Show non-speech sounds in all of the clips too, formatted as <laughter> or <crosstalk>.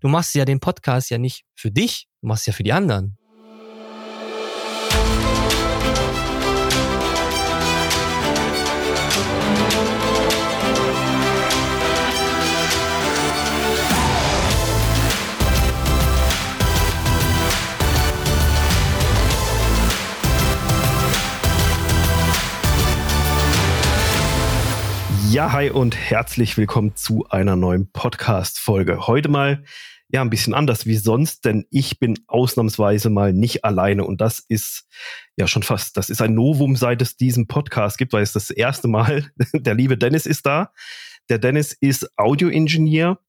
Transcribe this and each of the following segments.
du machst ja den Podcast ja nicht für dich, du machst ja für die anderen. Ja, hi und herzlich willkommen zu einer neuen Podcast-Folge. Heute mal ja ein bisschen anders wie sonst, denn ich bin ausnahmsweise mal nicht alleine und das ist ja schon fast, das ist ein Novum, seit es diesen Podcast gibt, weil es das erste Mal, <laughs> der liebe Dennis ist da. Der Dennis ist Audioingenieur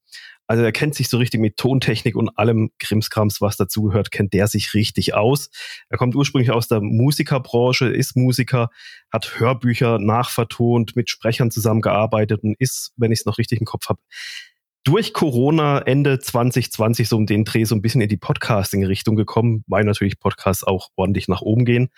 also er kennt sich so richtig mit Tontechnik und allem Krimskrams, was dazugehört, kennt der sich richtig aus. Er kommt ursprünglich aus der Musikerbranche, ist Musiker, hat Hörbücher nachvertont, mit Sprechern zusammengearbeitet und ist, wenn ich es noch richtig im Kopf habe, durch Corona Ende 2020 so um den Dreh so ein bisschen in die Podcasting-Richtung gekommen, weil natürlich Podcasts auch ordentlich nach oben gehen.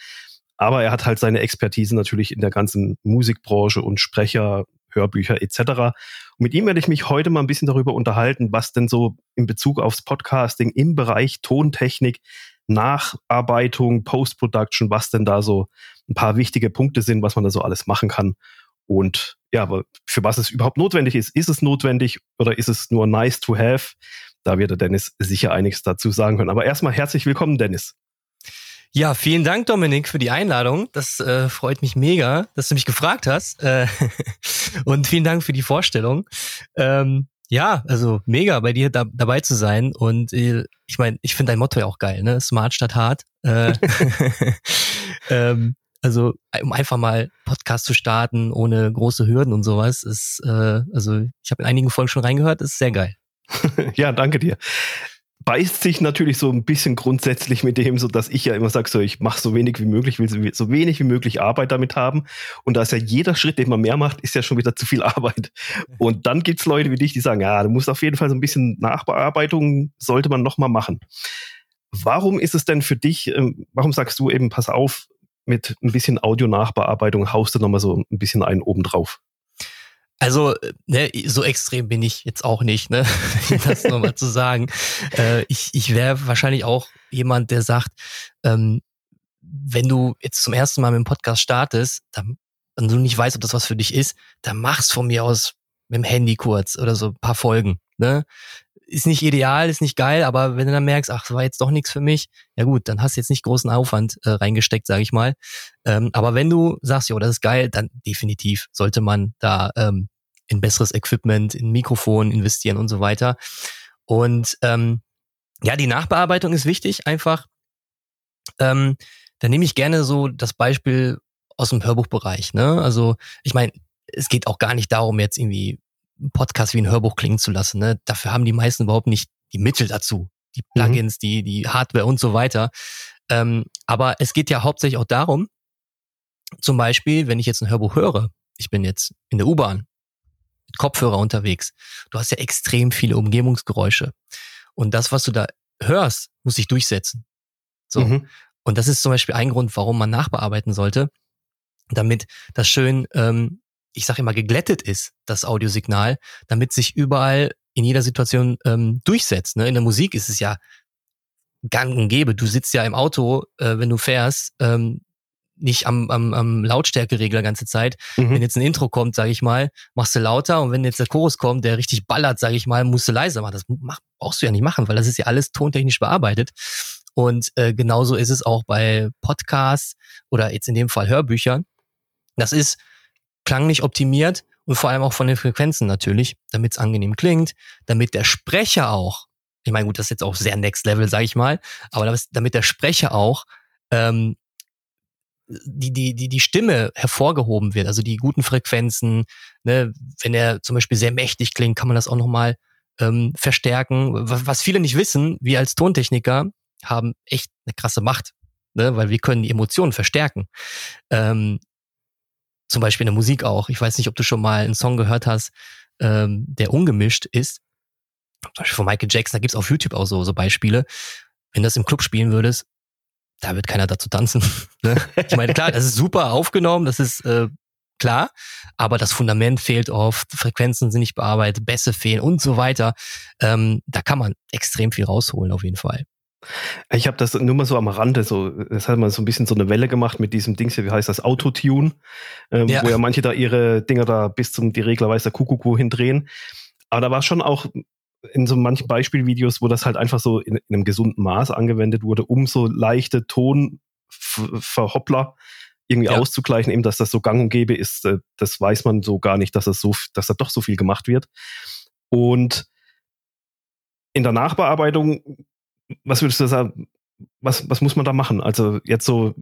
Aber er hat halt seine Expertise natürlich in der ganzen Musikbranche und Sprecher, Hörbücher etc. Und mit ihm werde ich mich heute mal ein bisschen darüber unterhalten, was denn so in Bezug aufs Podcasting im Bereich Tontechnik, Nacharbeitung, Post-Production, was denn da so ein paar wichtige Punkte sind, was man da so alles machen kann. Und ja, für was es überhaupt notwendig ist. Ist es notwendig oder ist es nur nice to have? Da wird der Dennis sicher einiges dazu sagen können. Aber erstmal herzlich willkommen, Dennis. Ja, vielen Dank, Dominik, für die Einladung. Das äh, freut mich mega, dass du mich gefragt hast. Äh, <laughs> und vielen Dank für die Vorstellung. Ähm, ja, also mega, bei dir da, dabei zu sein. Und äh, ich meine, ich finde dein Motto ja auch geil, ne? Smart statt hart. Äh, <laughs> ähm, also um einfach mal Podcast zu starten ohne große Hürden und sowas ist, äh, also ich habe in einigen Folgen schon reingehört, ist sehr geil. <laughs> ja, danke dir beißt sich natürlich so ein bisschen grundsätzlich mit dem, so dass ich ja immer sage, so ich mache so wenig wie möglich, will so wenig wie möglich Arbeit damit haben. Und da ist ja jeder Schritt, den man mehr macht, ist ja schon wieder zu viel Arbeit. Und dann gibt's Leute wie dich, die sagen, ja, du musst auf jeden Fall so ein bisschen Nachbearbeitung, sollte man noch mal machen. Warum ist es denn für dich, ähm, warum sagst du eben, pass auf, mit ein bisschen Audio-Nachbearbeitung haust du noch mal so ein bisschen einen oben drauf? Also, ne, so extrem bin ich jetzt auch nicht, ne? <laughs> das nochmal zu sagen. <laughs> Äh, ich ich wäre wahrscheinlich auch jemand, der sagt, ähm, wenn du jetzt zum ersten Mal mit dem Podcast startest, dann, und du nicht weißt, ob das was für dich ist, dann mach's von mir aus mit dem Handy kurz oder so ein paar Folgen. Ne? ist nicht ideal, ist nicht geil, aber wenn du dann merkst, ach, das war jetzt doch nichts für mich, ja gut, dann hast du jetzt nicht großen Aufwand äh, reingesteckt, sage ich mal. Ähm, aber wenn du sagst, ja, das ist geil, dann definitiv sollte man da ähm, in besseres Equipment, in Mikrofon investieren und so weiter. Und ähm, ja, die Nachbearbeitung ist wichtig, einfach. Ähm, da nehme ich gerne so das Beispiel aus dem Hörbuchbereich. Ne? Also ich meine, es geht auch gar nicht darum, jetzt irgendwie Podcast wie ein Hörbuch klingen zu lassen. Ne? Dafür haben die meisten überhaupt nicht die Mittel dazu. Die mhm. Plugins, mhm. die, die Hardware und so weiter. Ähm, aber es geht ja hauptsächlich auch darum, zum Beispiel, wenn ich jetzt ein Hörbuch höre, ich bin jetzt in der U-Bahn, mit Kopfhörer unterwegs, du hast ja extrem viele Umgebungsgeräusche. Und das, was du da hörst, muss sich durchsetzen. So. Mhm. Und das ist zum Beispiel ein Grund, warum man nachbearbeiten sollte, damit das schön ähm, ich sage immer, geglättet ist, das Audiosignal, damit sich überall in jeder Situation ähm, durchsetzt. Ne? In der Musik ist es ja gang und gäbe. Du sitzt ja im Auto, äh, wenn du fährst, ähm, nicht am, am, am Lautstärkeregler ganze Zeit. Mhm. Wenn jetzt ein Intro kommt, sage ich mal, machst du lauter und wenn jetzt der Chorus kommt, der richtig ballert, sage ich mal, musst du leiser machen. Das mach, brauchst du ja nicht machen, weil das ist ja alles tontechnisch bearbeitet. Und äh, genauso ist es auch bei Podcasts oder jetzt in dem Fall Hörbüchern. Das ist klanglich optimiert und vor allem auch von den Frequenzen natürlich, damit es angenehm klingt, damit der Sprecher auch, ich meine, gut, das ist jetzt auch sehr Next Level, sage ich mal, aber damit der Sprecher auch ähm, die, die, die, die Stimme hervorgehoben wird, also die guten Frequenzen, ne, wenn er zum Beispiel sehr mächtig klingt, kann man das auch nochmal ähm, verstärken. Was viele nicht wissen, wir als Tontechniker haben echt eine krasse Macht, ne, weil wir können die Emotionen verstärken. Ähm, zum Beispiel in der Musik auch. Ich weiß nicht, ob du schon mal einen Song gehört hast, ähm, der ungemischt ist. Zum Beispiel von Michael Jackson, da gibt's auf YouTube auch so, so Beispiele. Wenn du das im Club spielen würdest, da wird keiner dazu tanzen. <laughs> ne? Ich meine, klar, das ist super aufgenommen, das ist äh, klar, aber das Fundament fehlt oft, Frequenzen sind nicht bearbeitet, Bässe fehlen und so weiter. Ähm, da kann man extrem viel rausholen, auf jeden Fall. Ich habe das nur mal so am Rande, so, das hat mal so ein bisschen so eine Welle gemacht mit diesem Dings hier, wie heißt das, Autotune, ähm, ja. wo ja manche da ihre Dinger da bis zum die Regler weiß der Kuckuck wohin drehen. Aber da war schon auch in so manchen Beispielvideos, wo das halt einfach so in, in einem gesunden Maß angewendet wurde, um so leichte Tonverhoppler irgendwie ja. auszugleichen, eben, dass das so gang und gäbe ist, äh, das weiß man so gar nicht, dass das so, dass da doch so viel gemacht wird. Und in der Nachbearbeitung, was würdest du sagen, was, was muss man da machen? Also jetzt so,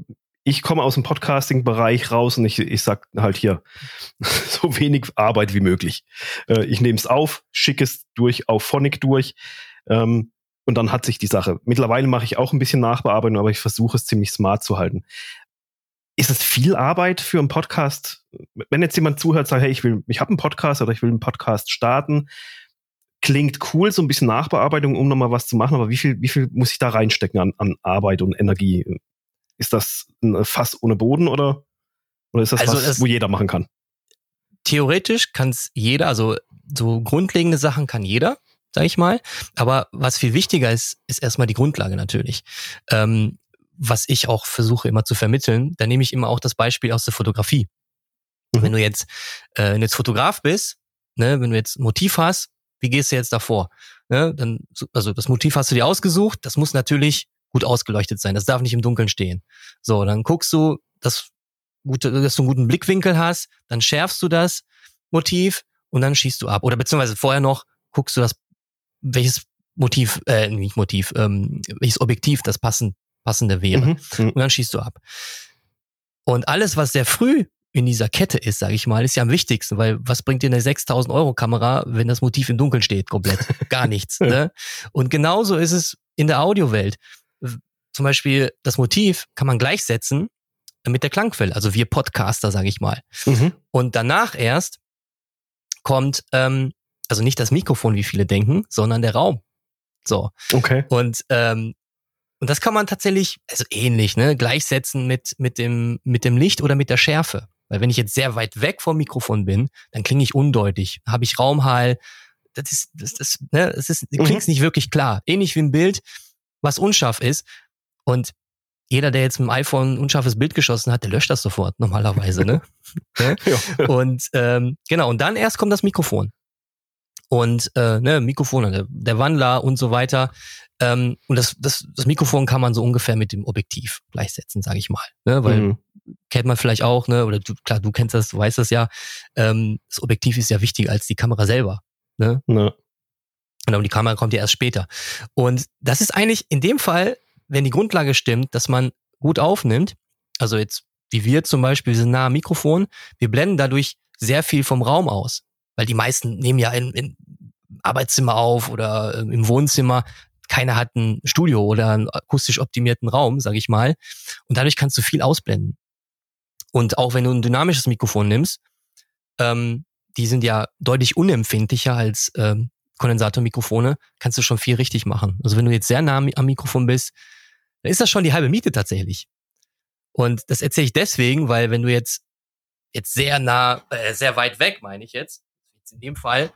ich komme aus dem Podcasting-Bereich raus und ich, ich sag halt hier, <laughs> so wenig Arbeit wie möglich. Äh, ich nehme es auf, schicke es durch auf Phonic durch ähm, und dann hat sich die Sache. Mittlerweile mache ich auch ein bisschen Nachbearbeitung, aber ich versuche es ziemlich smart zu halten ist es viel Arbeit für einen Podcast? Wenn jetzt jemand zuhört, sagt, hey, ich will, ich habe einen Podcast oder ich will einen Podcast starten, klingt cool, so ein bisschen Nachbearbeitung, um nochmal was zu machen, aber wie viel, wie viel muss ich da reinstecken an, an Arbeit und Energie? Ist das ein Fass ohne Boden oder, oder ist das also was, das wo jeder machen kann? Theoretisch kann es jeder, also so grundlegende Sachen kann jeder, sag ich mal. Aber was viel wichtiger ist, ist erstmal die Grundlage natürlich. Ähm, was ich auch versuche immer zu vermitteln, da nehme ich immer auch das Beispiel aus der Fotografie. Mhm. Wenn du jetzt, äh, jetzt Fotograf bist, ne, wenn du jetzt ein Motiv hast, wie gehst du jetzt davor? Ne, dann, also das Motiv hast du dir ausgesucht, das muss natürlich gut ausgeleuchtet sein, das darf nicht im Dunkeln stehen. So, dann guckst du, dass, gute, dass du einen guten Blickwinkel hast, dann schärfst du das Motiv und dann schießt du ab. Oder beziehungsweise vorher noch guckst du das, welches Motiv, äh, nicht Motiv, ähm, welches Objektiv das passend passende wäre. Mhm. mhm. Und dann schießt du ab. Und alles, was sehr früh in dieser Kette ist, sage ich mal, ist ja am wichtigsten, weil was bringt dir eine 6000 Euro Kamera, wenn das Motiv im Dunkeln steht, komplett? <laughs> Gar nichts. ne? Und genauso ist es in der Audiowelt. Zum Beispiel das Motiv kann man gleichsetzen mit der Klangquelle, also wir Podcaster, sage ich mal. Mhm. Und danach erst kommt, ähm, also nicht das Mikrofon, wie viele denken, sondern der Raum. So. Okay. Und ähm, und das kann man tatsächlich, also ähnlich, ne, gleichsetzen mit, mit, dem, mit dem Licht oder mit der Schärfe. Weil wenn ich jetzt sehr weit weg vom Mikrofon bin, dann klinge ich undeutlich. Habe ich Raumhall, das ist, das, das, ne, das ist, mhm. klingt nicht wirklich klar. Ähnlich wie ein Bild, was unscharf ist. Und jeder, der jetzt mit dem iPhone ein unscharfes Bild geschossen hat, der löscht das sofort normalerweise, ne? <laughs> ja. Und ähm, genau, und dann erst kommt das Mikrofon. Und äh, ne, Mikrofon, der, der Wandler und so weiter. Ähm, und das, das, das Mikrofon kann man so ungefähr mit dem Objektiv gleichsetzen, sage ich mal. Ne? Weil mhm. Kennt man vielleicht auch, ne? Oder du, klar, du kennst das, du weißt das ja. Ähm, das Objektiv ist ja wichtiger als die Kamera selber. Ne? Ja. Und die Kamera kommt ja erst später. Und das ist eigentlich in dem Fall, wenn die Grundlage stimmt, dass man gut aufnimmt, also jetzt wie wir zum Beispiel, wir sind nah am Mikrofon, wir blenden dadurch sehr viel vom Raum aus. Weil die meisten nehmen ja in, in Arbeitszimmer auf oder äh, im Wohnzimmer keiner hat ein Studio oder einen akustisch optimierten Raum, sage ich mal. Und dadurch kannst du viel ausblenden. Und auch wenn du ein dynamisches Mikrofon nimmst, ähm, die sind ja deutlich unempfindlicher als ähm, Kondensatormikrofone, kannst du schon viel richtig machen. Also wenn du jetzt sehr nah am Mikrofon bist, dann ist das schon die halbe Miete tatsächlich. Und das erzähle ich deswegen, weil wenn du jetzt jetzt sehr nah, äh, sehr weit weg, meine ich jetzt, in dem Fall,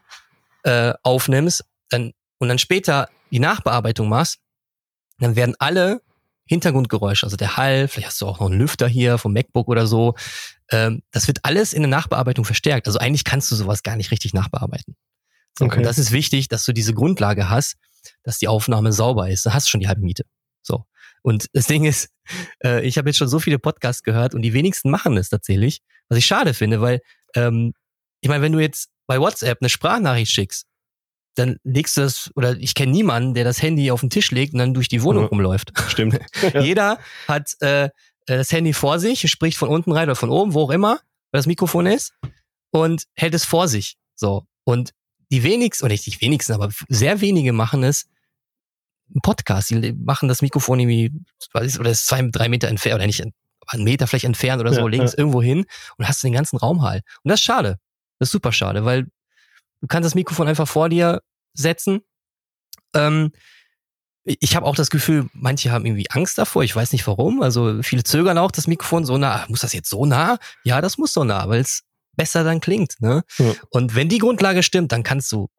äh, aufnimmst, dann und dann später die Nachbearbeitung machst, dann werden alle Hintergrundgeräusche, also der Hall, vielleicht hast du auch noch einen Lüfter hier vom MacBook oder so, ähm, das wird alles in der Nachbearbeitung verstärkt. Also eigentlich kannst du sowas gar nicht richtig nachbearbeiten. So, okay. Und das ist wichtig, dass du diese Grundlage hast, dass die Aufnahme sauber ist. Dann hast du schon die halbe Miete. So. Und das Ding ist, äh, ich habe jetzt schon so viele Podcasts gehört und die wenigsten machen es tatsächlich, was ich schade finde, weil ähm, ich meine, wenn du jetzt bei WhatsApp eine Sprachnachricht schickst, dann legst du das, oder ich kenne niemanden, der das Handy auf den Tisch legt und dann durch die Wohnung ja, rumläuft. Stimmt. <laughs> Jeder hat äh, das Handy vor sich, spricht von unten rein oder von oben, wo auch immer, weil das Mikrofon ist, und hält es vor sich. So. Und die wenigsten, oder nicht die wenigsten, aber sehr wenige machen es im Podcast. Die machen das Mikrofon irgendwie, oder ist zwei, drei Meter entfernt, oder nicht, einen Meter vielleicht entfernt oder so, ja, legen es ja. irgendwo hin und hast den ganzen Raum halt. Und das ist schade. Das ist super schade, weil Du kannst das Mikrofon einfach vor dir setzen. Ähm, ich habe auch das Gefühl, manche haben irgendwie Angst davor. Ich weiß nicht warum. Also viele zögern auch das Mikrofon so nah. Muss das jetzt so nah? Ja, das muss so nah, weil es besser dann klingt. Ne? Ja. Und wenn die Grundlage stimmt, dann kannst du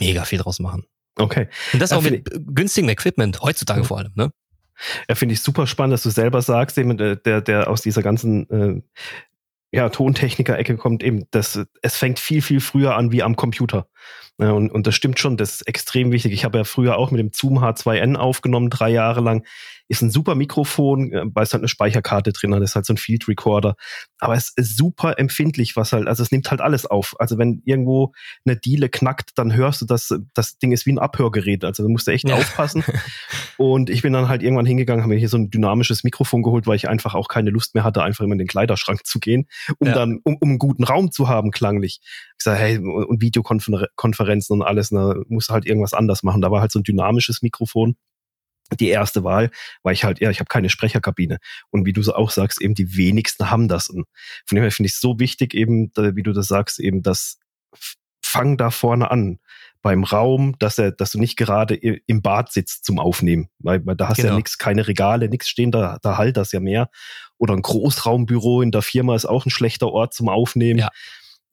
mega viel draus machen. Okay. Und das auch mit günstigem Equipment, heutzutage ja. vor allem. Ne? Ja, finde ich super spannend, dass du selber sagst, eben der, der, der aus dieser ganzen äh, ja, Tontechniker-Ecke kommt, eben, das, es fängt viel, viel früher an wie am Computer. Und, und das stimmt schon, das ist extrem wichtig. Ich habe ja früher auch mit dem Zoom H2N aufgenommen, drei Jahre lang. Ist ein super Mikrofon, äh, weil es halt eine Speicherkarte drin hat, ist halt so ein Field Recorder. Aber es ist super empfindlich, was halt, also es nimmt halt alles auf. Also wenn irgendwo eine Diele knackt, dann hörst du, dass das Ding ist wie ein Abhörgerät. Also da musst du echt ja. aufpassen. <laughs> Und ich bin dann halt irgendwann hingegangen, habe mir hier so ein dynamisches Mikrofon geholt, weil ich einfach auch keine Lust mehr hatte, einfach immer in den Kleiderschrank zu gehen, um ja. dann, um, um einen guten Raum zu haben, klanglich. Ich sage, hey, und Videokonferenzen und alles, da ne, musst du halt irgendwas anders machen. Da war halt so ein dynamisches Mikrofon die erste Wahl, weil ich halt, ja, ich habe keine Sprecherkabine. Und wie du so auch sagst, eben die wenigsten haben das. Und von dem her finde ich es so wichtig, eben, wie du das sagst, eben das fang da vorne an beim Raum, dass er, dass du nicht gerade im Bad sitzt zum Aufnehmen, weil, weil da hast genau. ja nichts, keine Regale, nichts stehen, da, da halt das ja mehr. Oder ein Großraumbüro in der Firma ist auch ein schlechter Ort zum Aufnehmen. Ja.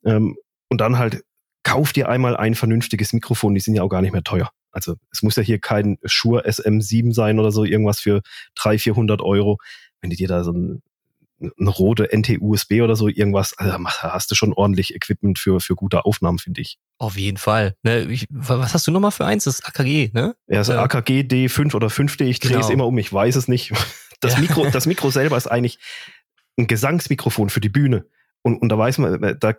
Ähm, und dann halt, kauf dir einmal ein vernünftiges Mikrofon, die sind ja auch gar nicht mehr teuer. Also es muss ja hier kein Shure SM7 sein oder so, irgendwas für 300, 400 Euro. Wenn du dir da so ein, eine rote NT-USB oder so irgendwas, also hast du schon ordentlich Equipment für, für gute Aufnahmen, finde ich. Auf jeden Fall. Ne, ich, was hast du nochmal für eins? Das AKG, ne? Ja, das äh, AKG D5 oder 5D, ich drehe genau. es immer um, ich weiß es nicht. <laughs> Das, ja. Mikro, das Mikro selber ist eigentlich ein Gesangsmikrofon für die Bühne. Und, und da weiß man, äh, da,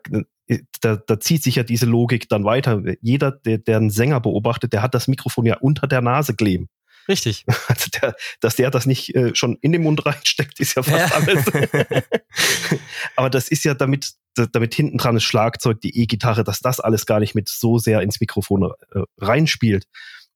da, da zieht sich ja diese Logik dann weiter. Jeder, der, der einen Sänger beobachtet, der hat das Mikrofon ja unter der Nase kleben. Richtig. <laughs> Also der, dass der das nicht äh, schon in den Mund reinsteckt, ist ja fast ja. alles. <laughs> Aber das ist ja damit, damit hinten dran das Schlagzeug, die E-Gitarre, dass das alles gar nicht mit so sehr ins Mikrofon äh, reinspielt.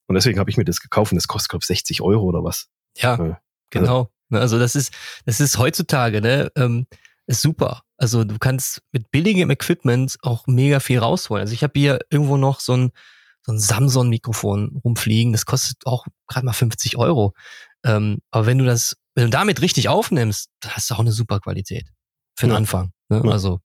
Und deswegen habe ich mir das gekauft und das kostet, glaube ich, 60 Euro oder was. Ja, äh, genau. Also, also das ist, das ist heutzutage, ne? Ähm, ist super. Also du kannst mit billigem Equipment auch mega viel rausholen. Also ich habe hier irgendwo noch so ein, so ein Samsung-Mikrofon rumfliegen. Das kostet auch gerade mal 50 Euro. Ähm, aber wenn du das, wenn du damit richtig aufnimmst, hast du auch eine super Qualität. Für den ja. Anfang. Ne? Ja. Also.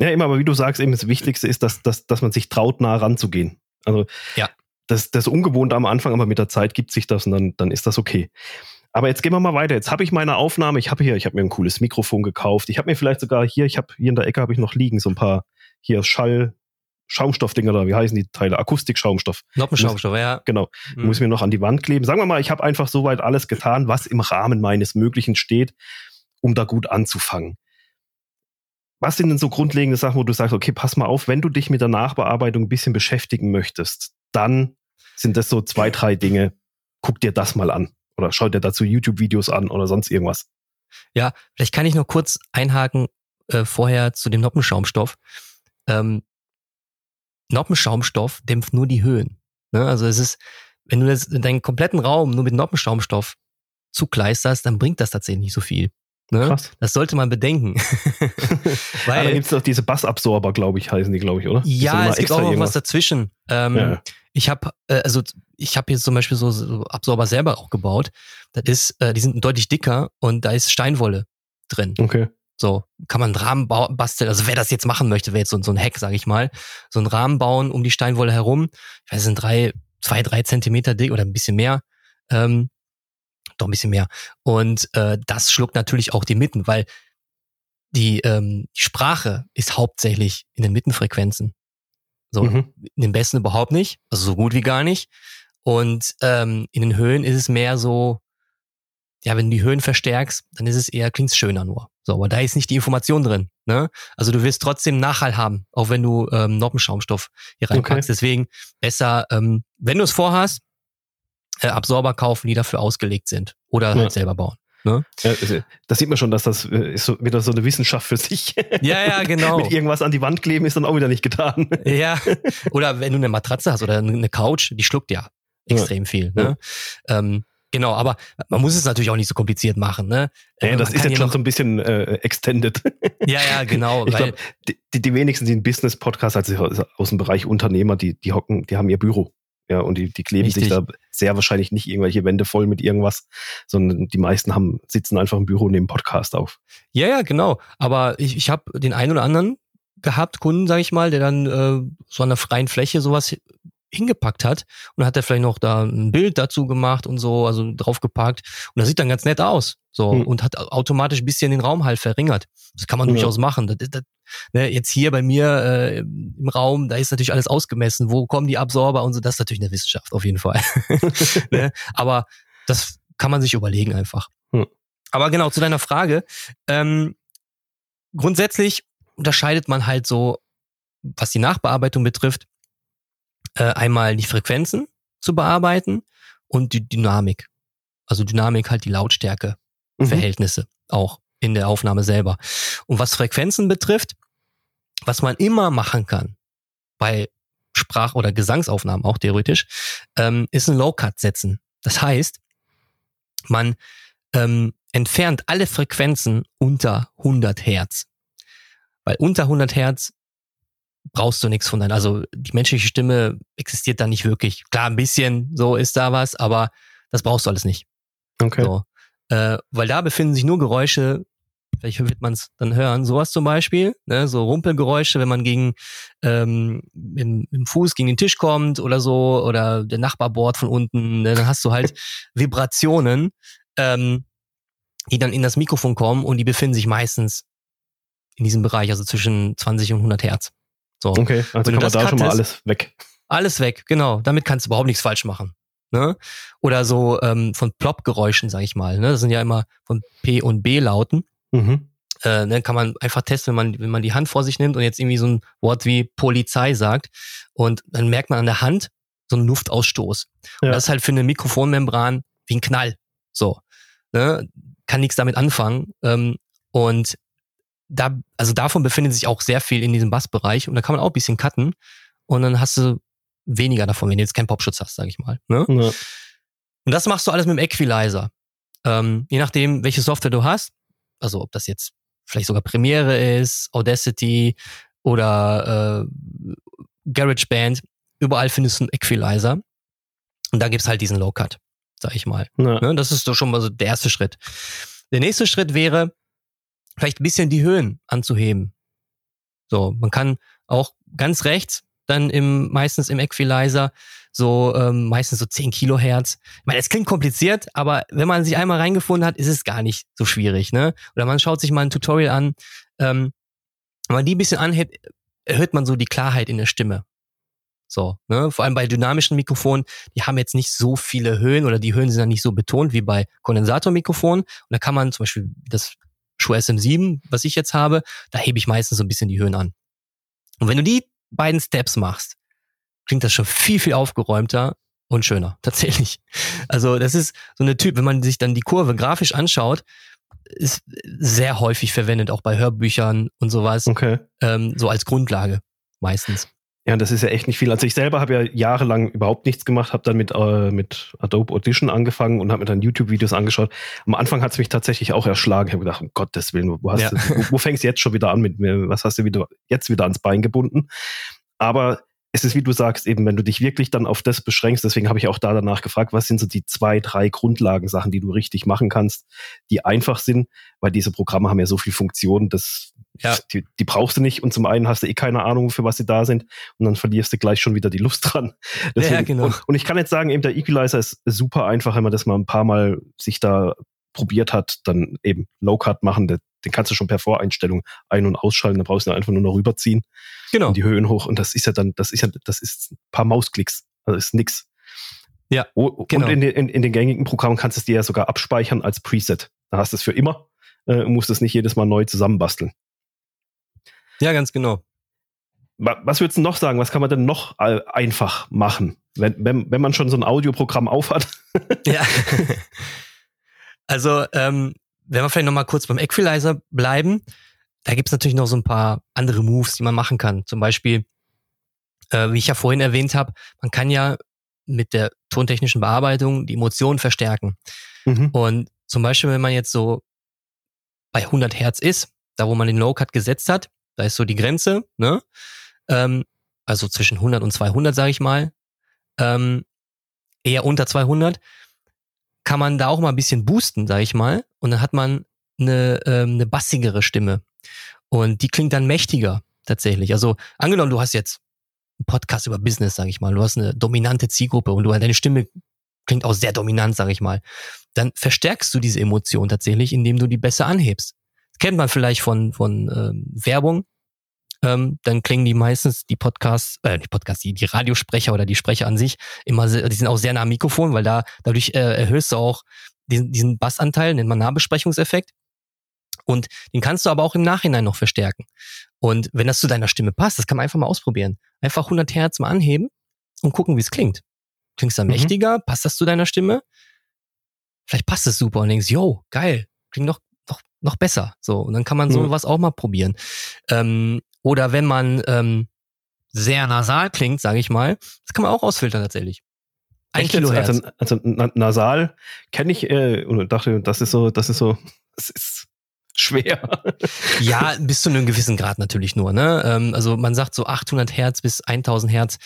Ja, immer, aber wie du sagst, eben das Wichtigste ist, dass, dass, dass man sich traut, nah ranzugehen. Also ja. das, das Ungewohnte am Anfang, aber mit der Zeit gibt sich das und dann, dann ist das okay. Aber jetzt gehen wir mal weiter. Jetzt habe ich meine Aufnahme. Ich habe hier, ich habe mir ein cooles Mikrofon gekauft. Ich habe mir vielleicht sogar hier, ich habe hier in der Ecke habe ich noch liegen so ein paar hier Schall Schaumstoffdinger oder wie heißen die Teile? Akustikschaumstoff. Noppenschaumstoff, ja. Genau. Mhm. Muss mir noch an die Wand kleben. Sagen wir mal, ich habe einfach soweit alles getan, was im Rahmen meines Möglichen steht, um da gut anzufangen. Was sind denn so grundlegende Sachen, wo du sagst, okay, pass mal auf, wenn du dich mit der Nachbearbeitung ein bisschen beschäftigen möchtest, dann sind das so zwei, drei Dinge. Guck dir das mal an. Oder schau dir dazu YouTube-Videos an oder sonst irgendwas. Ja, vielleicht kann ich noch kurz einhaken äh, vorher zu dem Noppenschaumstoff. Ähm, Noppenschaumstoff dämpft nur die Höhen. Ne? Also es ist, wenn du jetzt deinen kompletten Raum nur mit Noppenschaumstoff zukleisterst, dann bringt das tatsächlich nicht so viel. Ne? Krass. Das sollte man bedenken. <laughs> Weil, ah, da gibt es doch diese Bassabsorber, glaube ich, heißen die, glaube ich, oder? Ja, es gibt auch noch was dazwischen. Ähm, ja. Ich habe, äh, also ich habe jetzt zum Beispiel so, so, Absorber selber auch gebaut. Das ist, äh, die sind deutlich dicker und da ist Steinwolle drin. Okay. So, kann man einen Rahmen basteln. Also wer das jetzt machen möchte, wäre jetzt so, so ein Hack, sage ich mal. So einen Rahmen bauen um die Steinwolle herum. Ich weiß, sind drei, zwei, drei Zentimeter dick oder ein bisschen mehr. Ähm, doch ein bisschen mehr. Und äh, das schluckt natürlich auch die Mitten, weil die ähm, Sprache ist hauptsächlich in den Mittenfrequenzen. So, mhm. in den besten überhaupt nicht, also so gut wie gar nicht. Und ähm, in den Höhen ist es mehr so, ja, wenn du die Höhen verstärkst, dann ist es eher, klingt's schöner nur. So, aber da ist nicht die Information drin. Ne? Also du wirst trotzdem Nachhall haben, auch wenn du ähm, Noppenschaumstoff hier reinpackst. Okay. Deswegen besser, ähm, wenn du es vorhast, äh, Absorber kaufen, die dafür ausgelegt sind. Oder ja. halt selber bauen. Ne? Ja, also, das sieht man schon, dass das äh, ist so, wieder so eine Wissenschaft für sich. <laughs> Ja, ja, genau. Mit irgendwas an die Wand kleben ist dann auch wieder nicht getan. Ja. Oder wenn du eine Matratze hast oder eine Couch, die schluckt ja extrem ja. viel. Ne? Ja. Ähm, genau, aber man muss es natürlich auch nicht so kompliziert machen. Ne? Ja, äh, das ist jetzt schon so ein bisschen äh, extended. <laughs> Ja, ja, genau. ich glaube, die, die wenigsten, die einen Business-Podcast, also aus dem Bereich Unternehmer, die, die hocken, die haben ihr Büro. Ja, und die, die kleben Richtig. sich da sehr wahrscheinlich nicht irgendwelche Wände voll mit irgendwas, sondern die meisten haben, sitzen einfach im Büro und nehmen Podcast auf. Ja, ja, genau. Aber ich, ich habe den einen oder anderen, gehabt, Kunden, sage ich mal, der dann äh, so an der freien Fläche sowas hingepackt hat und hat er vielleicht noch da ein Bild dazu gemacht und so, also draufgepackt und das sieht dann ganz nett aus, so hm. und hat automatisch ein bisschen den Raum halt verringert. Das kann man ja. durchaus machen. Das, das, ne, jetzt hier bei mir äh, im Raum, da ist natürlich alles ausgemessen. Wo kommen die Absorber und so? Das ist natürlich eine Wissenschaft auf jeden Fall. <laughs> ne? Aber das kann man sich überlegen einfach. Hm. Aber genau zu deiner Frage. Ähm, grundsätzlich unterscheidet man halt so, was die Nachbearbeitung betrifft, äh, einmal die Frequenzen zu bearbeiten und die Dynamik. Also Dynamik halt die Lautstärke, mhm. Verhältnisse auch in der Aufnahme selber. Und was Frequenzen betrifft, was man immer machen kann bei Sprach- oder Gesangsaufnahmen auch theoretisch, ähm, ist ein Low-Cut setzen. Das heißt, man ähm, entfernt alle Frequenzen unter 100 Hertz. Weil unter 100 Hertz brauchst du nichts von deiner, also die menschliche Stimme existiert da nicht wirklich. Klar, ein bisschen so ist da was, aber das brauchst du alles nicht. Okay. So. Äh, weil da befinden sich nur Geräusche, vielleicht wird man es dann hören, sowas zum Beispiel, ne, so Rumpelgeräusche, wenn man gegen ähm, im, im Fuß gegen den Tisch kommt oder so, oder der Nachbar bohrt von unten, ne, dann hast du halt <laughs> Vibrationen, ähm, die dann in das Mikrofon kommen und die befinden sich meistens in diesem Bereich, also zwischen 20 und 100 Hertz. So. Okay, also kann man da schon mal alles weg. Alles weg, genau. Damit kannst du überhaupt nichts falsch machen. Ne? Oder so ähm, von Plop-Geräuschen, sag ich mal. Ne? Das sind ja immer von P und B-Lauten. Mhm. Äh, ne, kann man einfach testen, wenn man, wenn man die Hand vor sich nimmt und jetzt irgendwie so ein Wort wie Polizei sagt. Und dann merkt man an der Hand so einen Luftausstoß. Ja. Und das ist halt für eine Mikrofonmembran wie ein Knall. So. Ne? Kann nichts damit anfangen. Ähm, und da, also davon befindet sich auch sehr viel in diesem Bassbereich und da kann man auch ein bisschen cutten und dann hast du weniger davon, wenn du jetzt keinen Popschutz hast, sag ich mal. Ne? Ja. Und das machst du alles mit dem Equalizer. Ähm, je nachdem, welche Software du hast, also ob das jetzt vielleicht sogar Premiere ist, Audacity oder äh, GarageBand, überall findest du einen Equalizer. Und da gibt's halt diesen Low-Cut, sag ich mal. Ja. Ne? Das ist doch schon mal so der erste Schritt. Der nächste Schritt wäre, vielleicht ein bisschen die Höhen anzuheben. So, man kann auch ganz rechts dann im meistens im Equalizer so ähm, meistens so 10 Kilohertz. Ich meine, es klingt kompliziert, aber wenn man sich einmal reingefunden hat, ist es gar nicht so schwierig, ne? Oder man schaut sich mal ein Tutorial an. Ähm, wenn man die ein bisschen anhebt, erhöht man so die Klarheit in der Stimme. So, ne? Vor allem bei dynamischen Mikrofonen, die haben jetzt nicht so viele Höhen oder die Höhen sind dann nicht so betont wie bei Kondensatormikrofonen. Und da kann man zum Beispiel das Shure SM7, was ich jetzt habe, da hebe ich meistens so ein bisschen die Höhen an. Und wenn du die beiden Steps machst, klingt das schon viel, viel aufgeräumter und schöner, <laughs> tatsächlich. Also das ist so eine Typ, wenn man sich dann die Kurve grafisch anschaut, ist sehr häufig verwendet, auch bei Hörbüchern und sowas. Okay. Ähm, so als Grundlage meistens. Ja, das ist ja echt nicht viel. Also ich selber habe ja jahrelang überhaupt nichts gemacht, habe dann mit, äh, mit Adobe Audition angefangen und habe mir dann YouTube-Videos angeschaut. Am Anfang hat es mich tatsächlich auch erschlagen. Ich habe gedacht, um Gottes Willen, wo, hast ja. du, wo, wo fängst du jetzt schon wieder an mit mir? Was hast du wieder, jetzt wieder ans Bein gebunden? Aber es ist, wie du sagst, eben, wenn du dich wirklich dann auf das beschränkst, deswegen habe ich auch da danach gefragt, was sind so die zwei, drei Grundlagensachen, die du richtig machen kannst, die einfach sind, weil diese Programme haben ja so viel Funktionen, dass ja. die, die brauchst du nicht und zum einen hast du eh keine Ahnung, für was sie da sind und dann verlierst du gleich schon wieder die Lust dran. <laughs> Deswegen, ja, genau. Und, und ich kann jetzt sagen, eben der Equalizer ist super einfach, wenn man das mal ein paar Mal sich da probiert hat, dann eben Low-Cut machen, den kannst du schon per Voreinstellung ein- und ausschalten, da brauchst du einfach nur noch rüberziehen. Genau. Und die Höhen hoch. Und das ist ja dann, das ist ja, das ist ein paar Mausklicks. Also ist nix. Ja. Oh, genau. Und in, in, in den gängigen Programmen kannst du es dir ja sogar abspeichern als Preset. Da hast du es für immer äh, und musst es nicht jedes Mal neu zusammenbasteln. Ja, ganz genau. Was würdest du noch sagen? Was kann man denn noch einfach machen, wenn, wenn, wenn man schon so ein Audioprogramm aufhat? <laughs> ja. <laughs> Also, ähm, wenn wir vielleicht nochmal kurz beim Equalizer bleiben, da gibt's natürlich noch so ein paar andere Moves, die man machen kann. Zum Beispiel, äh, wie ich ja vorhin erwähnt habe, man kann ja mit der tontechnischen Bearbeitung die Emotionen verstärken. Mhm. Und zum Beispiel, wenn man jetzt so bei 100 Hertz ist, da wo man den Low-Cut gesetzt hat, da ist so die Grenze, ne? Ähm, also zwischen 100 und 200, sage ich mal. Ähm, eher unter 200 kann man da auch mal ein bisschen boosten, sage ich mal. Und dann hat man eine, ähm, eine bassigere Stimme. Und die klingt dann mächtiger. tatsächlich. Also angenommen, du hast jetzt einen Podcast über Business, sage ich mal, du hast eine dominante Zielgruppe und du deine Stimme klingt auch sehr dominant, sage ich mal, dann verstärkst du diese Emotion tatsächlich, indem du die besser anhebst. Kennt man vielleicht von von ähm, Werbung. Ähm, dann klingen die meistens die Podcasts, äh, die Podcasts, die, die Radiosprecher oder die Sprecher an sich immer, sehr, die sind auch sehr nah am Mikrofon, weil da dadurch äh, erhöhst du auch diesen, diesen Bassanteil, nennt man Nahbesprechungseffekt. Und den kannst du aber auch im Nachhinein noch verstärken. Und wenn das zu deiner Stimme passt, das kann man einfach mal ausprobieren. Einfach 100 Hertz mal anheben und gucken, wie es klingt. Klingst du mhm. mächtiger? Passt das zu deiner Stimme? Vielleicht passt es super und denkst, yo, geil, klingt noch, noch, besser. So, und dann kann man sowas mhm. auch mal probieren. Ähm, oder wenn man ähm, sehr nasal klingt, sage ich mal, das kann man auch ausfiltern tatsächlich. Ein Echt Kilohertz. Also, also nasal kenne ich äh, und dachte, das ist so, das ist so, <laughs> das ist schwer. <laughs> ja, bis zu einem gewissen Grad natürlich nur. Ne? Ähm, also man sagt so 800 Hertz bis 1000 Hertz,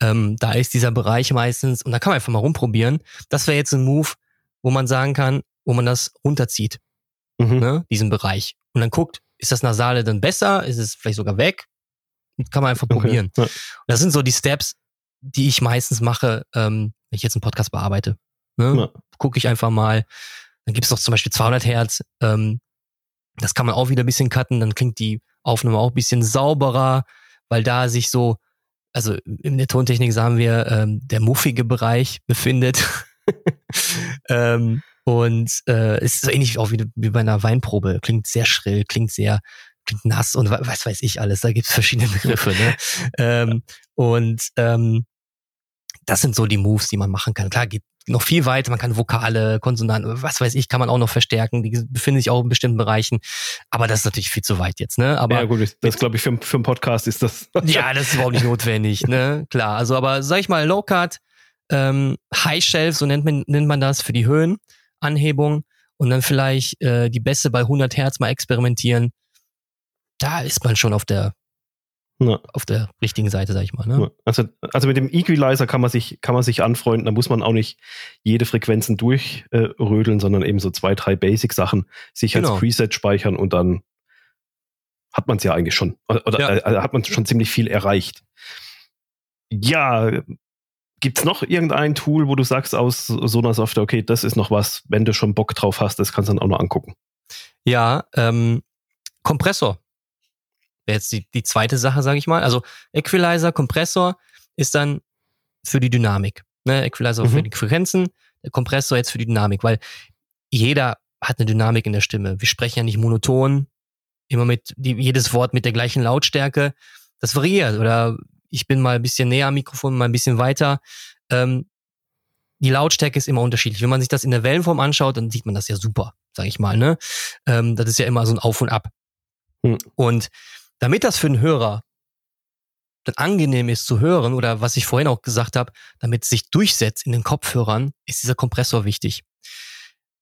ähm, da ist dieser Bereich meistens und da kann man einfach mal rumprobieren. Das wäre jetzt ein Move, wo man sagen kann, wo man das runterzieht, mhm. ne? diesen Bereich. Und dann guckt, ist das Nasale dann besser? Ist es vielleicht sogar weg? Kann man einfach okay. probieren. Ja. Und das sind so die Steps, die ich meistens mache, ähm, wenn ich jetzt einen Podcast bearbeite. Ne? Ja. Gucke ich einfach mal. Dann gibt es noch zum Beispiel 200 Hertz. Ähm, das kann man auch wieder ein bisschen cutten, dann klingt die Aufnahme auch ein bisschen sauberer, weil da sich so, also in der Tontechnik sagen wir, ähm, der muffige Bereich befindet. <laughs> ähm, und äh, ist so ähnlich auch wie, wie bei einer Weinprobe. Klingt sehr schrill, klingt sehr, klingt nass und was weiß ich alles. Da gibt's verschiedene <laughs> Begriffe. Ne? <laughs> ähm, und ähm, das sind so die Moves, die man machen kann. Klar, geht noch viel weiter. Man kann Vokale, Konsonanten, was weiß ich, kann man auch noch verstärken. Die befinden sich auch in bestimmten Bereichen. Aber das ist natürlich viel zu weit jetzt, ne? Aber ja, gut, das glaube ich für, für einen Podcast ist das. <laughs> ja, das ist überhaupt nicht notwendig, ne? Klar. Also, aber sag ich mal, Low Cut, ähm, High Shelf, so nennt man, nennt man das für die Höhenanhebung und dann vielleicht äh, die Bässe bei 100 Hertz mal experimentieren. Da ist man schon auf der ja. auf der richtigen Seite, sag ich mal. Ne? Also, also mit dem Equalizer kann man sich, kann man sich anfreunden, da muss man auch nicht jede Frequenzen durchrödeln, äh, sondern eben so zwei, drei Basic-Sachen sich genau. als Preset speichern und dann hat man es ja eigentlich schon. Oder ja. Äh, hat man schon ziemlich viel erreicht. Ja, gibt's noch irgendein Tool, wo du sagst aus so einer Software, okay, das ist noch was, wenn du schon Bock drauf hast, das kannst du dann auch noch angucken. Ja, ähm, Kompressor wäre jetzt die, die zweite Sache, sage ich mal. Also Equalizer, Kompressor ist dann für die Dynamik. Ne? Equalizer mhm. für die Frequenzen, der Kompressor jetzt für die Dynamik, weil jeder hat eine Dynamik in der Stimme. Wir sprechen ja nicht monoton, immer mit die, jedes Wort mit der gleichen Lautstärke. Das variiert. Oder ich bin mal ein bisschen näher am Mikrofon, mal ein bisschen weiter. Ähm, die Lautstärke ist immer unterschiedlich. Wenn man sich das in der Wellenform anschaut, dann sieht man das ja super, sag ich mal. Ne? Ähm, das ist ja immer so ein Auf und Ab. Hm. Und damit das für den Hörer dann angenehm ist zu hören oder was ich vorhin auch gesagt habe, damit es sich durchsetzt in den Kopfhörern, ist dieser Kompressor wichtig.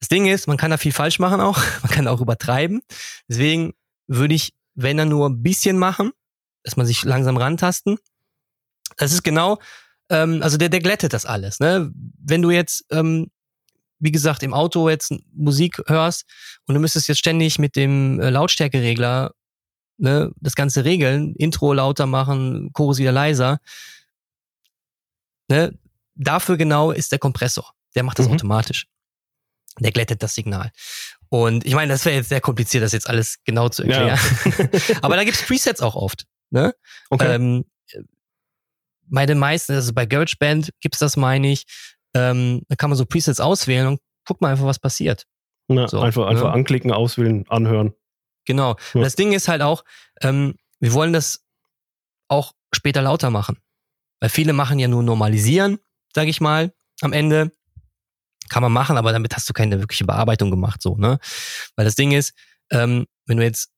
Das Ding ist, man kann da viel falsch machen auch, <laughs> man kann auch übertreiben. Deswegen würde ich, wenn dann nur ein bisschen machen, dass man sich langsam rantasten. Das ist genau, ähm, also der, der glättet das alles. Ne? Wenn du jetzt, ähm, wie gesagt, im Auto jetzt Musik hörst und du müsstest jetzt ständig mit dem äh, Lautstärkeregler ne, das Ganze regeln, Intro lauter machen, Chorus wieder leiser. Ne, dafür genau ist der Kompressor. Der macht das mhm. automatisch. Der glättet das Signal. Und ich meine, das wäre jetzt sehr kompliziert, das jetzt alles genau zu erklären. Ja. <laughs> Aber da gibt's Presets auch oft. Ne? Okay. Ähm, bei den meisten, also bei GarageBand gibt's das, meine ich. Ähm, da kann man so Presets auswählen und guckt mal einfach, was passiert. Na, so, einfach, ne? einfach anklicken, auswählen, anhören. Genau. Und das Ding ist halt auch, ähm, wir wollen das auch später lauter machen. Weil viele machen ja nur normalisieren, sage ich mal, am Ende. Kann man machen, aber damit hast du keine wirkliche Bearbeitung gemacht, so, ne? Weil das Ding ist, ähm, wenn du jetzt,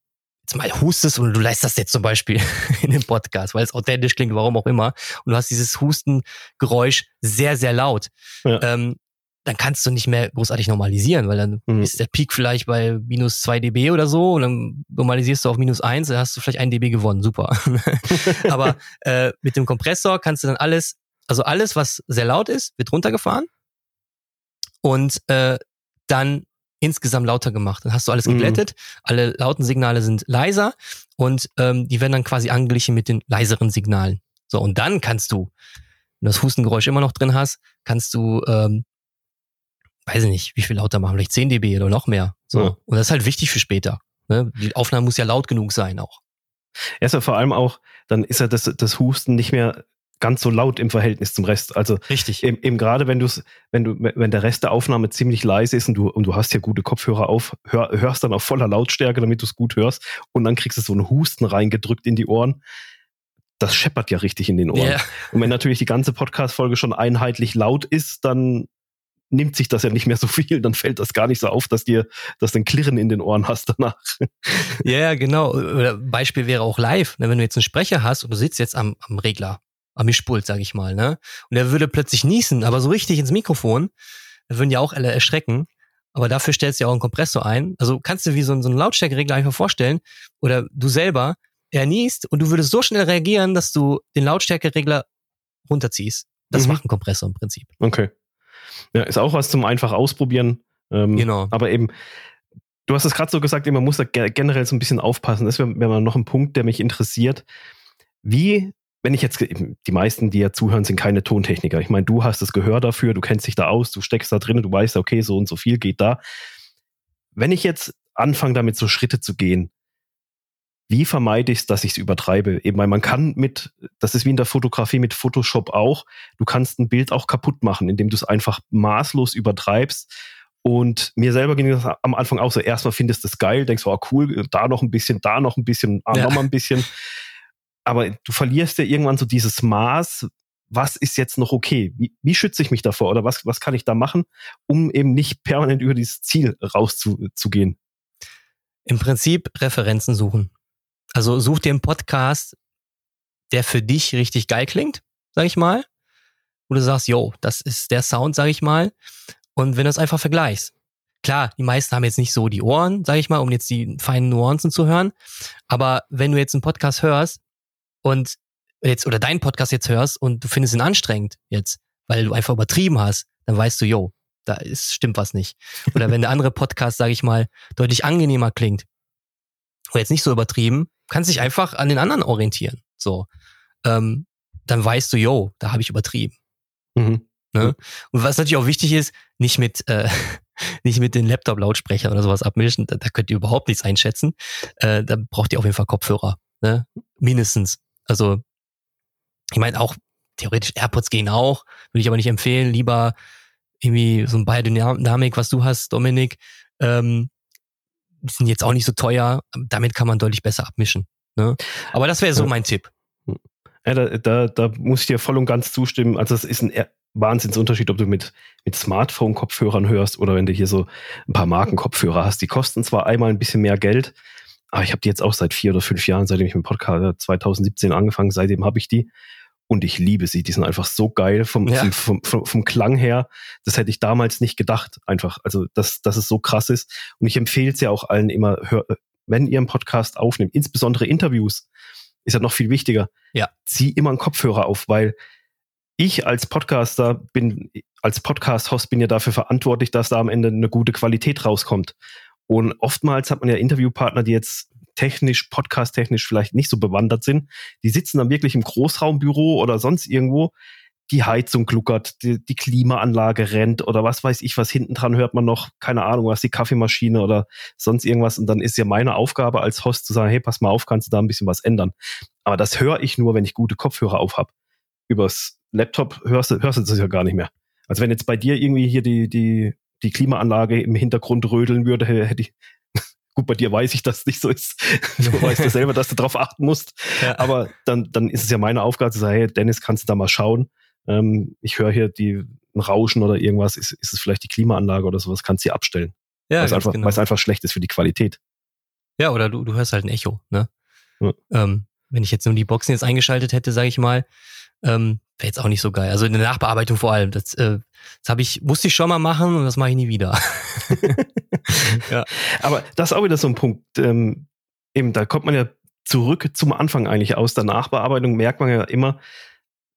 jetzt mal hustest und du leistest das jetzt zum Beispiel <laughs> in dem Podcast, weil es authentisch klingt, warum auch immer, und du hast dieses Hustengeräusch sehr, sehr laut, ja. ähm, dann kannst du nicht mehr großartig normalisieren, weil dann mhm. ist der Peak vielleicht bei minus zwei dB oder so und dann normalisierst du auf minus eins, dann hast du vielleicht ein dB gewonnen, super. <laughs> Aber äh, mit dem Kompressor kannst du dann alles, also alles, was sehr laut ist, wird runtergefahren und äh, dann insgesamt lauter gemacht. Dann hast du alles geglättet, mhm. alle lauten Signale sind leiser und ähm, die werden dann quasi angeglichen mit den leiseren Signalen. So, und dann kannst du, wenn du das Hustengeräusch immer noch drin hast, kannst du, ähm, weiß ich nicht, wie viel lauter machen, vielleicht 10 dB oder noch mehr. So. Ja. Und das ist halt wichtig für später. Ne? Die Aufnahme muss ja laut genug sein auch. Ja vor allem auch, dann ist ja das, das Husten nicht mehr ganz so laut im Verhältnis zum Rest. Also richtig. Eben, eben gerade wenn du wenn du wenn der Rest der Aufnahme ziemlich leise ist und du und du hast ja gute Kopfhörer auf, hör, hörst dann auf voller Lautstärke, damit du es gut hörst und dann kriegst du so einen Husten reingedrückt in die Ohren. Das scheppert ja richtig in den Ohren. Yeah. Und wenn natürlich die ganze Podcast Folge schon einheitlich laut ist, dann nimmt sich das ja nicht mehr so viel, dann fällt das gar nicht so auf, dass dir dass du ein Klirren in den Ohren hast danach. Ja, yeah, genau. Oder Beispiel wäre auch live. Ne? Wenn du jetzt einen Sprecher hast und du sitzt jetzt am, am Regler am Mischpult, sag ich mal, ne? Und er würde plötzlich niesen, aber so richtig ins Mikrofon, da würden ja auch alle erschrecken. Aber dafür stellst du ja auch einen Kompressor ein. Also kannst du wie so, so einen Lautstärkeregler einfach vorstellen. Oder du selber, er niest und du würdest so schnell reagieren, dass du den Lautstärkeregler runterziehst. Das mhm. macht ein Kompressor im Prinzip. Okay. Ja, ist auch was zum einfach ausprobieren. Ähm, genau. Aber eben, du hast es gerade so gesagt, man muss da generell so ein bisschen aufpassen. Das wäre wär noch ein Punkt, der mich interessiert. Wie wenn ich jetzt, die meisten, die ja zuhören, sind keine Tontechniker. Ich meine, du hast das Gehör dafür, du kennst dich da aus, du steckst da drin, du weißt, okay, so und so viel geht da. Wenn ich jetzt anfange, damit so Schritte zu gehen, wie vermeide ich es, dass ich es übertreibe? Eben, weil man kann mit, das ist wie in der Fotografie mit Photoshop auch, du kannst ein Bild auch kaputt machen, indem du es einfach maßlos übertreibst. Und mir selber ging das am Anfang auch so, erstmal findest du es geil, denkst, oh cool, da noch ein bisschen, da noch ein bisschen, da ja. noch mal ein bisschen <laughs> aber du verlierst ja irgendwann so dieses Maß, was ist jetzt noch okay? Wie, wie schütze ich mich davor oder was, was kann ich da machen, um eben nicht permanent über dieses Ziel rauszugehen? Im Prinzip Referenzen suchen. Also such dir einen Podcast, der für dich richtig geil klingt, sag ich mal. Wo du sagst, yo, das ist der Sound, sag ich mal. Und wenn du es einfach vergleichst. Klar, die meisten haben jetzt nicht so die Ohren, sag ich mal, um jetzt die feinen Nuancen zu hören. Aber wenn du jetzt einen Podcast hörst, und jetzt oder deinen Podcast jetzt hörst und du findest ihn anstrengend jetzt, weil du einfach übertrieben hast, dann weißt du, yo, da ist, stimmt was nicht. Oder wenn der andere Podcast, sage ich mal, deutlich angenehmer klingt oder jetzt nicht so übertrieben, kannst dich einfach an den anderen orientieren. So, ähm, dann weißt du, yo, da habe ich übertrieben. Mhm. Ne? Und was natürlich auch wichtig ist, nicht mit äh, <laughs> nicht mit den Laptop-Lautsprechern oder sowas abmischen. Da, da könnt ihr überhaupt nichts einschätzen. Äh, da braucht ihr auf jeden Fall Kopfhörer, ne? mindestens. Also, ich meine auch, theoretisch AirPods gehen auch, würde ich aber nicht empfehlen. Lieber irgendwie so ein Biodynamik, was du hast, Dominik. Ähm, sind jetzt auch nicht so teuer. Damit kann man deutlich besser abmischen. Ne? Aber das wäre so mein Tipp. Ja, da, da, da muss ich dir voll und ganz zustimmen. Also es ist ein Wahnsinnsunterschied, ob du mit, mit Smartphone-Kopfhörern hörst oder wenn du hier so ein paar Markenkopfhörer hast. Die kosten zwar einmal ein bisschen mehr Geld, aber ich habe die jetzt auch seit vier oder fünf Jahren, seitdem ich mit Podcast 2017 angefangen, seitdem habe ich die. Und ich liebe sie. Die sind einfach so geil vom, ja. vom, vom, vom, Klang her. Das hätte ich damals nicht gedacht, einfach. Also, dass, dass es so krass ist. Und ich empfehle es ja auch allen immer, hör, wenn ihr einen Podcast aufnehmt, insbesondere Interviews, ist ja noch viel wichtiger. Ja. Zieh immer einen Kopfhörer auf, weil ich als Podcaster bin, als Podcast-Host bin ja dafür verantwortlich, dass da am Ende eine gute Qualität rauskommt. Und oftmals hat man ja Interviewpartner, die jetzt technisch, podcast-technisch vielleicht nicht so bewandert sind. Die sitzen dann wirklich im Großraumbüro oder sonst irgendwo. Die Heizung gluckert, die, die Klimaanlage rennt oder was weiß ich, was hinten dran hört man noch, keine Ahnung, was die Kaffeemaschine oder sonst irgendwas. Und dann ist ja meine Aufgabe als Host zu sagen, hey, pass mal auf, kannst du da ein bisschen was ändern. Aber das höre ich nur, wenn ich gute Kopfhörer auf habe. Übers Laptop hörst du, hörst du das ja gar nicht mehr. Also wenn jetzt bei dir irgendwie hier die, die die Klimaanlage im Hintergrund rödeln würde, hätte ich, <laughs> gut, bei dir weiß ich, dass es nicht so ist. <laughs> Du weißt ja selber, dass du darauf achten musst. Ja. Aber dann, dann ist es ja meine Aufgabe zu sagen, hey, Dennis, kannst du da mal schauen? Ähm, ich höre hier die, ein Rauschen oder irgendwas. Ist, ist es vielleicht die Klimaanlage oder sowas? Kannst du sie abstellen. Ja, weil es einfach, genau. einfach schlecht ist für die Qualität. Ja, oder du, du hörst halt ein Echo, ne? Ja. Ähm, wenn ich jetzt nur die Boxen jetzt eingeschaltet hätte, sage ich mal, ähm, wäre jetzt auch nicht so geil. Also in der Nachbearbeitung vor allem. Das, äh, das habe ich, musste ich schon mal machen und das mache ich nie wieder. <laughs> <laughs> ja. Aber das ist auch wieder so ein Punkt. Ähm, eben, da kommt man ja zurück zum Anfang eigentlich aus der Nachbearbeitung, merkt man ja immer,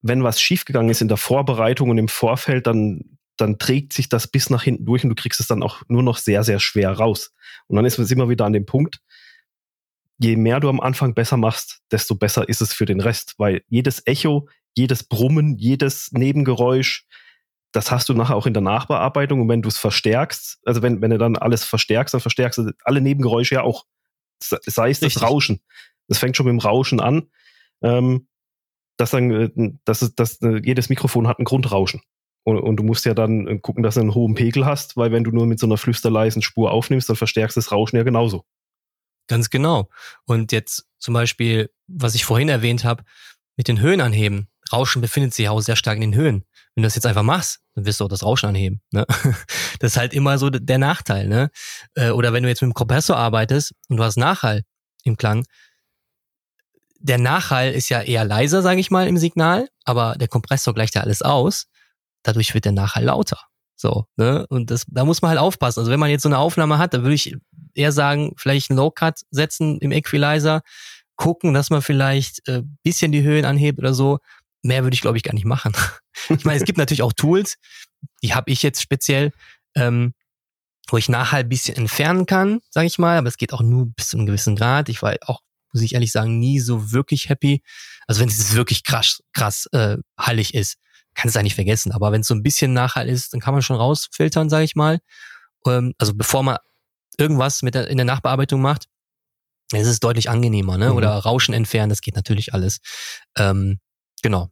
wenn was schiefgegangen ist in der Vorbereitung und im Vorfeld, dann dann trägt sich das bis nach hinten durch und du kriegst es dann auch nur noch sehr, sehr schwer raus. Und dann ist es immer wieder an dem Punkt, je mehr du am Anfang besser machst, desto besser ist es für den Rest, weil jedes Echo, jedes Brummen, jedes Nebengeräusch, das hast du nachher auch in der Nachbearbeitung und wenn du es verstärkst, also wenn, wenn du dann alles verstärkst, dann verstärkst du alle Nebengeräusche ja auch. Sei es das Rauschen. Das fängt schon mit dem Rauschen an. Ähm, dass dann, äh, dass es, dass äh, jedes Mikrofon hat ein Grundrauschen. Und, und, du musst ja dann äh, gucken, dass du einen hohen Pegel hast, weil wenn du nur mit so einer flüsterleisen Spur aufnimmst, dann verstärkst du das Rauschen ja genauso. Ganz genau. Und jetzt zum Beispiel, was ich vorhin erwähnt habe, mit den Höhen anheben. Rauschen befindet sich ja auch sehr stark in den Höhen. Wenn du das jetzt einfach machst, dann wirst du auch das Rauschen anheben. Ne? <laughs> Das ist halt immer so der Nachteil. Ne? Oder wenn du jetzt mit dem Kompressor arbeitest und du hast Nachhall im Klang, der Nachhall ist ja eher leiser, sage ich mal, im Signal, aber der Kompressor gleicht ja alles aus dadurch wird der Nachhall lauter. So, ne? Und das, da muss man halt aufpassen. Also wenn man jetzt so eine Aufnahme hat, da würde ich eher sagen, vielleicht einen Low-Cut setzen im Equalizer, gucken, dass man vielleicht äh, bisschen die Höhen anhebt oder so. Mehr würde ich, glaube ich, gar nicht machen. <laughs> ich meine, es gibt natürlich auch Tools, die habe ich jetzt speziell, ähm, wo ich Nachhall ein bisschen entfernen kann, sage ich mal, aber es geht auch nur bis zu einem gewissen Grad. Ich war auch, muss ich ehrlich sagen, nie so wirklich happy. Also wenn es wirklich krass, krass äh, hallig ist, kann es eigentlich vergessen. Aber wenn es so ein bisschen Nachhall ist, dann kann man schon rausfiltern, sage ich mal. Ähm, also bevor man irgendwas mit der, in der Nachbearbeitung macht, ist es deutlich angenehmer, ne? Mhm. Oder Rauschen entfernen, das geht natürlich alles. Ähm, genau.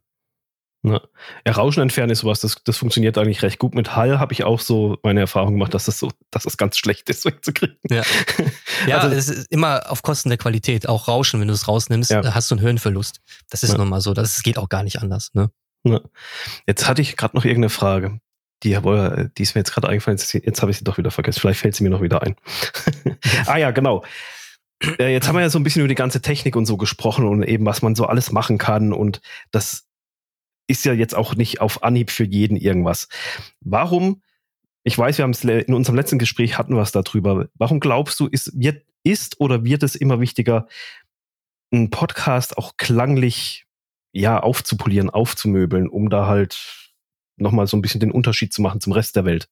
Ja. ja, Rauschen entfernen ist sowas, das, das funktioniert eigentlich recht gut. Mit Hall habe ich auch so meine Erfahrung gemacht, dass das so, dass das ganz schlecht ist, wegzukriegen. Ja, <laughs> ja also, es ist immer auf Kosten der Qualität. Auch Rauschen, wenn du es rausnimmst, ja. hast du einen Höhenverlust. Das ist ja. nun mal so. Das geht auch gar nicht anders. Ne? Ja. Jetzt hatte ich gerade noch irgendeine Frage. Die, die ist mir jetzt gerade eingefallen. Jetzt habe ich sie doch wieder vergessen. Vielleicht fällt sie mir noch wieder ein. <laughs> ah ja, genau. Äh, jetzt haben wir ja so ein bisschen über die ganze Technik und so gesprochen und eben, was man so alles machen kann. Und das ist ja jetzt auch nicht auf Anhieb für jeden irgendwas. Warum, ich weiß, wir haben es in unserem letzten Gespräch hatten wir es darüber. Warum glaubst du, ist, wird, ist oder wird es immer wichtiger, einen Podcast auch klanglich ja, aufzupolieren, aufzumöbeln, um da halt nochmal so ein bisschen den Unterschied zu machen zum Rest der Welt.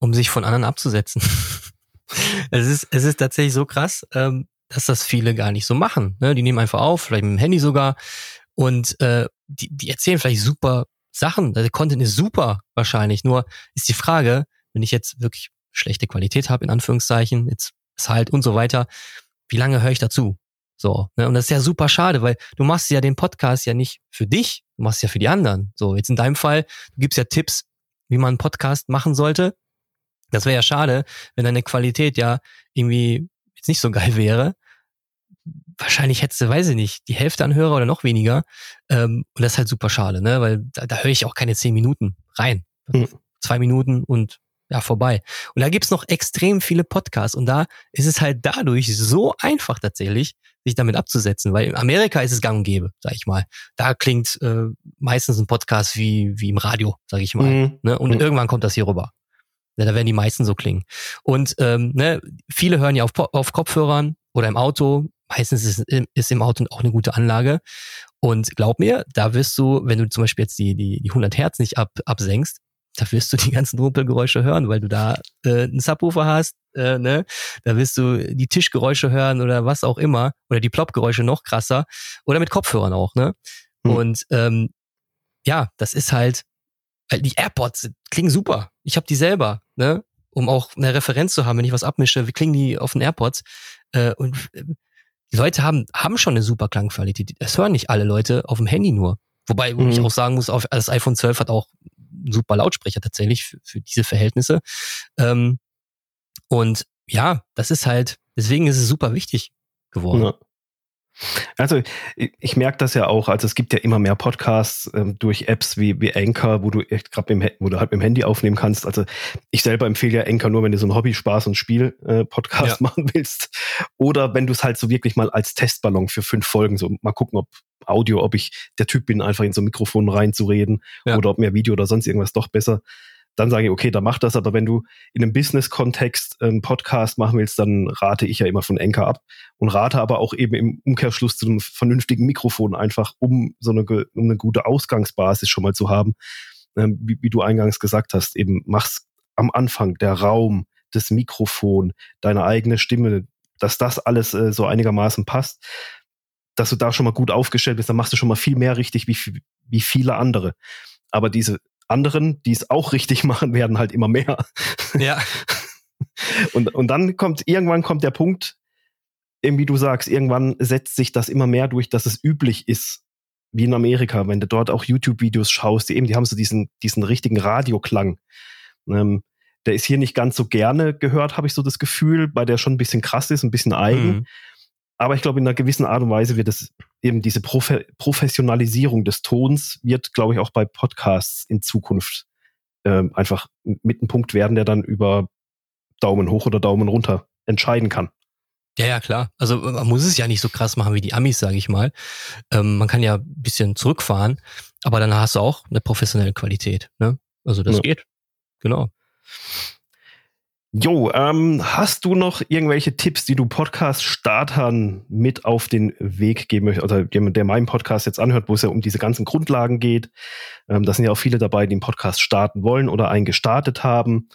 Um sich von anderen abzusetzen. <laughs> es, ist, es ist tatsächlich so krass, ähm, dass das viele gar nicht so machen. Ne? Die nehmen einfach auf, vielleicht mit dem Handy sogar, und äh, die, die erzählen vielleicht super Sachen. Der Content ist super wahrscheinlich. Nur ist die Frage, wenn ich jetzt wirklich schlechte Qualität habe, in Anführungszeichen, jetzt ist halt und so weiter, wie lange höre ich dazu? So, ne? Und das ist ja super schade, weil du machst ja den Podcast ja nicht für dich, du machst ja für die anderen. So, jetzt in deinem Fall, du gibst ja Tipps, wie man einen Podcast machen sollte. Das wäre ja schade, wenn deine Qualität ja irgendwie jetzt nicht so geil wäre. Wahrscheinlich hättest du, weiß ich nicht, die Hälfte an Hörer oder noch weniger. Ähm, und das ist halt super schade, ne? Weil da, da höre ich auch keine zehn Minuten rein. Mhm. Zwei Minuten und ja, vorbei. Und da gibt's noch extrem viele Podcasts und da ist es halt dadurch so einfach tatsächlich, sich damit abzusetzen, weil in Amerika ist es gang und gäbe, sag ich mal. Da klingt äh, meistens ein Podcast wie, wie im Radio, sag ich mal. Mhm. Ne? Und mhm. irgendwann kommt das hier rüber. Ja, da werden die meisten so klingen. Und ähm, ne, viele hören ja auf, auf Kopfhörern oder im Auto. Meistens ist, ist im Auto auch eine gute Anlage. Und glaub mir, da wirst du, wenn du zum Beispiel jetzt die, die, die 100 Hertz nicht ab, absenkst, da wirst du die ganzen Rumpelgeräusche hören, weil du da äh, einen Subwoofer hast, äh, ne? Da wirst du die Tischgeräusche hören oder was auch immer oder die Ploppgeräusche noch krasser oder mit Kopfhörern auch, ne? Hm. Und ähm, ja, das ist halt die AirPods klingen super. Ich habe die selber, ne? Um auch eine Referenz zu haben, wenn ich was abmische, wie klingen die auf den AirPods? Äh, und äh, die Leute haben haben schon eine super Klangqualität. Das hören nicht alle Leute auf dem Handy nur. Wobei, wo mhm. ich auch sagen muss, auf, das iPhone 12 hat auch super Lautsprecher tatsächlich für, für diese Verhältnisse. Ähm, und ja, das ist halt, deswegen ist es super wichtig geworden. Ja. Also ich, ich merke das ja auch, also es gibt ja immer mehr Podcasts ähm, durch Apps wie, wie Anchor, wo du echt gerade wo du halt mit dem Handy aufnehmen kannst. Also ich selber empfehle ja Anchor nur, wenn du so einen Hobby, Spaß und Spiel äh, Podcast ja. machen willst. Oder wenn du es halt so wirklich mal als Testballon für fünf Folgen, so mal gucken, ob Audio, ob ich der Typ bin, einfach in so ein Mikrofon reinzureden ja. oder ob mir Video oder sonst irgendwas doch besser. Dann sage ich, okay, dann mach das. Aber wenn du in einem Business-Kontext einen Podcast machen willst, dann rate ich ja immer von Enker ab und rate aber auch eben im Umkehrschluss zu einem vernünftigen Mikrofon einfach, um so eine, um eine gute Ausgangsbasis schon mal zu haben. ähm, wie, wie du eingangs gesagt hast, eben machst am Anfang der Raum, das Mikrofon, deine eigene Stimme, dass das alles äh, so einigermaßen passt, dass du da schon mal gut aufgestellt bist, dann machst du schon mal viel mehr richtig wie, wie viele andere. Aber diese anderen, die es auch richtig <laughs> machen, werden halt immer mehr. Ja. <laughs> und, und dann kommt, irgendwann kommt der Punkt, wie du sagst, irgendwann setzt sich das immer mehr durch, dass es üblich ist, wie in Amerika, wenn du dort auch YouTube-Videos schaust, die eben, die haben so diesen, diesen richtigen Radioklang. Ähm, der ist hier nicht ganz so gerne gehört, habe ich so das Gefühl, weil der schon ein bisschen krass ist, ein bisschen eigen. Mhm. Aber ich glaube, in einer gewissen Art und Weise wird es eben diese Profe Professionalisierung des Tons wird, glaube ich, auch bei Podcasts in Zukunft ähm, einfach mit einem Punkt werden, der dann über Daumen hoch oder Daumen runter entscheiden kann. Ja, ja, klar. Also man muss es ja nicht so krass machen wie die Amis, sage ich mal. Ähm, man kann ja ein bisschen zurückfahren, aber dann hast du auch eine professionelle Qualität. Ne? Also das ja. geht. Genau. Jo, ähm, hast du noch irgendwelche Tipps, die du Podcast-Startern mit auf den Weg geben möchtest, oder jemand, der meinen Podcast jetzt anhört, wo es ja um diese ganzen Grundlagen geht? Ähm, da sind ja auch viele dabei, die einen Podcast starten wollen oder einen gestartet haben.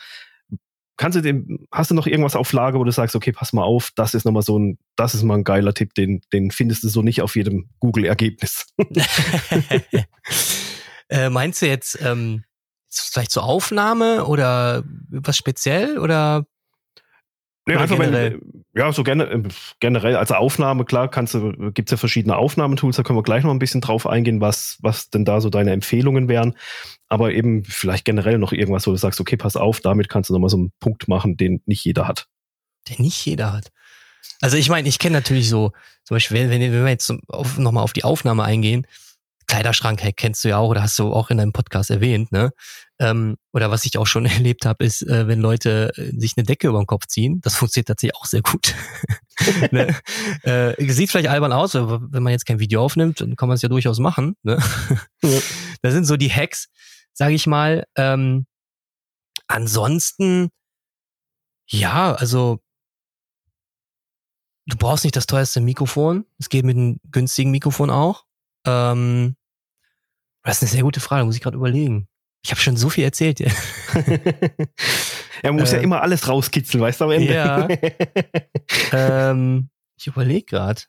Kannst du dem, hast du noch irgendwas auf Lage, wo du sagst, okay, pass mal auf, das ist nochmal so ein, das ist mal ein geiler Tipp, den, den findest du so nicht auf jedem Google-Ergebnis. <laughs> äh, meinst du jetzt, ähm, vielleicht zur Aufnahme oder was speziell oder Nee, einfach generell? Wenn, ja, so generell, generell, also Aufnahme, klar, kannst du, gibt's ja verschiedene Aufnahmetools, da können wir gleich noch ein bisschen drauf eingehen, was, was denn da so deine Empfehlungen wären. Aber eben vielleicht generell noch irgendwas, wo du sagst, okay, pass auf, damit kannst du nochmal so einen Punkt machen, den nicht jeder hat. Den nicht jeder hat. Also ich meine, ich kenne natürlich so, zum Beispiel, wenn, wenn wir jetzt nochmal auf die Aufnahme eingehen, Kleiderschrank hey, kennst du ja auch oder hast du auch in deinem Podcast erwähnt, ne? Ähm, oder was ich auch schon <laughs> erlebt habe, ist, äh, wenn Leute äh, sich eine Decke über den Kopf ziehen. Das funktioniert tatsächlich auch sehr gut. <laughs> ne? <laughs> äh, sieht vielleicht albern aus, aber wenn man jetzt kein Video aufnimmt, dann kann man es ja durchaus machen. Ne? Ja. Das sind so die Hacks, sage ich mal. Ähm, ansonsten, ja, also du brauchst nicht das teuerste Mikrofon. Es geht mit einem günstigen Mikrofon auch. Ähm, das ist eine sehr gute Frage, muss ich gerade überlegen. Ich habe schon so viel erzählt. Ja. <laughs> er muss äh, ja immer alles rauskitzeln, weißt du, am Ende. Ja. <laughs> ähm, ich überlege gerade.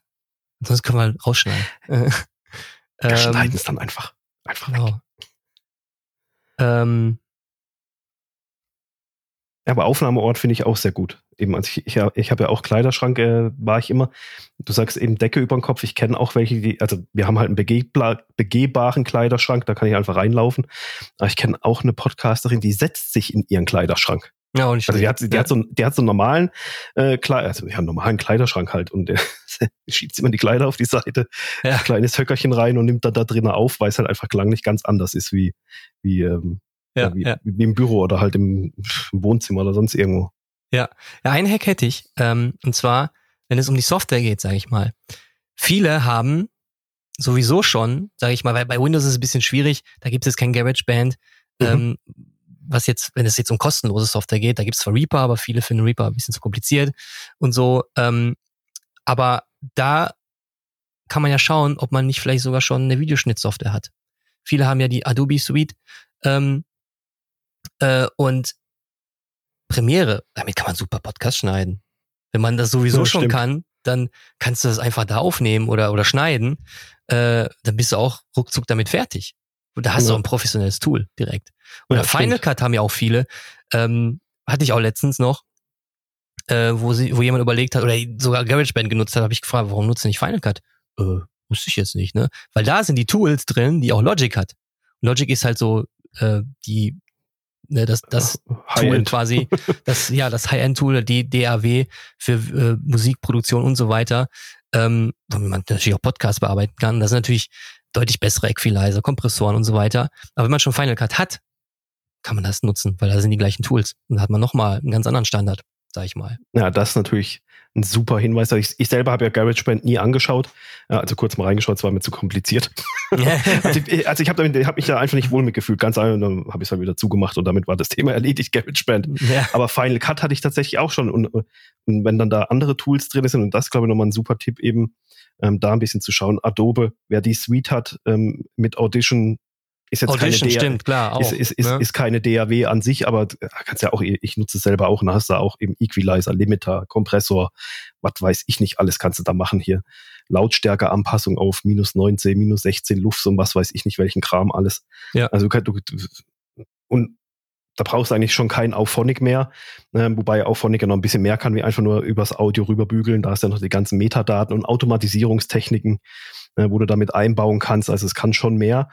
Sonst können wir rausschneiden. Äh, <laughs> ähm, schneiden es dann einfach. Einfach genau. Ähm, aber Aufnahmeort finde ich auch sehr gut. Eben, also ich, ich, ich habe ja auch Kleiderschrank, äh, war ich immer. Du sagst eben Decke über den Kopf. Ich kenne auch welche, die, also wir haben halt einen begehbaren Kleiderschrank, da kann ich einfach reinlaufen. Aber ich kenne auch eine Podcasterin, die setzt sich in ihren Kleiderschrank. Ja, und also die hat, die, ja. hat so, die hat so einen normalen äh, Kleider, also ja, einen normalen Kleiderschrank halt und der <laughs> schiebt immer die Kleider auf die Seite, ja. kleines Höckerchen rein und nimmt dann da drinnen auf, weil es halt einfach klanglich ganz anders ist wie, wie ähm, ja, wie, ja. wie im Büro oder halt im, im, Wohnzimmer oder sonst irgendwo. Ja, ja ein Hack hätte ich. Ähm, und zwar, wenn es um die Software geht, sage ich mal. Viele haben sowieso schon, sage ich mal, weil bei Windows ist es ein bisschen schwierig, da gibt es kein GarageBand. Mhm. Ähm, was jetzt, wenn es jetzt um kostenlose Software geht, da gibt es zwar Reaper, aber viele finden Reaper ein bisschen zu kompliziert und so. Ähm, aber da kann man ja schauen, ob man nicht vielleicht sogar schon eine Videoschnittsoftware hat. Viele haben ja die Adobe Suite ähm, äh, und Premiere, damit kann man super Podcast schneiden. Wenn man das sowieso ja, schon stimmt. kann, dann kannst du das einfach da aufnehmen oder, oder schneiden. Äh, dann bist du auch ruckzuck damit fertig. Und da hast ja. du auch ein professionelles Tool direkt. Oder ja, Final Cut haben ja auch viele. Ähm, hatte ich auch letztens noch, äh, wo, sie, wo jemand überlegt hat, oder sogar GarageBand genutzt hat, habe ich gefragt, warum nutzt du nicht Final Cut? Äh, wusste ich jetzt nicht, ne? Weil da sind die Tools drin, die auch Logic hat. Logic ist halt so äh, die ne, das, das Tool quasi, <laughs> das, ja, das High-End-Tool, die DAW für äh, Musikproduktion und so weiter, ähm, wo man natürlich auch Podcasts bearbeiten kann. Das sind natürlich deutlich bessere Equalizer, Kompressoren und so weiter. Aber wenn man schon Final Cut hat, kann man das nutzen, weil da sind die gleichen Tools. Und da hat man nochmal einen ganz anderen Standard, sag ich mal. Ja, das ist natürlich ein super Hinweis. Ich, ich selber habe ja GarageBand nie angeschaut. Also kurz mal reingeschaut, es war mir zu kompliziert. <laughs> also ich, also ich habe hab mich da einfach nicht wohl mitgefühlt. Ganz einfach, dann habe ich es halt wieder zugemacht und damit war das Thema <laughs> erledigt, GarageBand. Ja. Aber Final Cut hatte ich tatsächlich auch schon. Und, und wenn dann da andere Tools drin sind, und das glaube ich nochmal ein super Tipp eben, ähm, da ein bisschen zu schauen. Adobe, wer die Suite hat, ähm, mit Audition ist jetzt Audition, keine stimmt, klar, auch, ist, ist, ist, ne? ist keine DAW an sich, aber äh, kannst ja auch, ich nutze es selber auch, und hast da auch im Equalizer, Limiter, Kompressor, was weiß ich nicht, alles kannst du da machen hier. Lautstärkeanpassung auf minus 19, minus 16 Luft und was weiß ich nicht, welchen Kram alles. Ja. Also du, und da brauchst du eigentlich schon kein Auphonic mehr, äh, wobei Auphonic ja noch ein bisschen mehr kann, wie einfach nur übers Audio rüberbügeln. Da ist ja noch die ganzen Metadaten und Automatisierungstechniken, äh, wo du damit einbauen kannst. Also es kann schon mehr.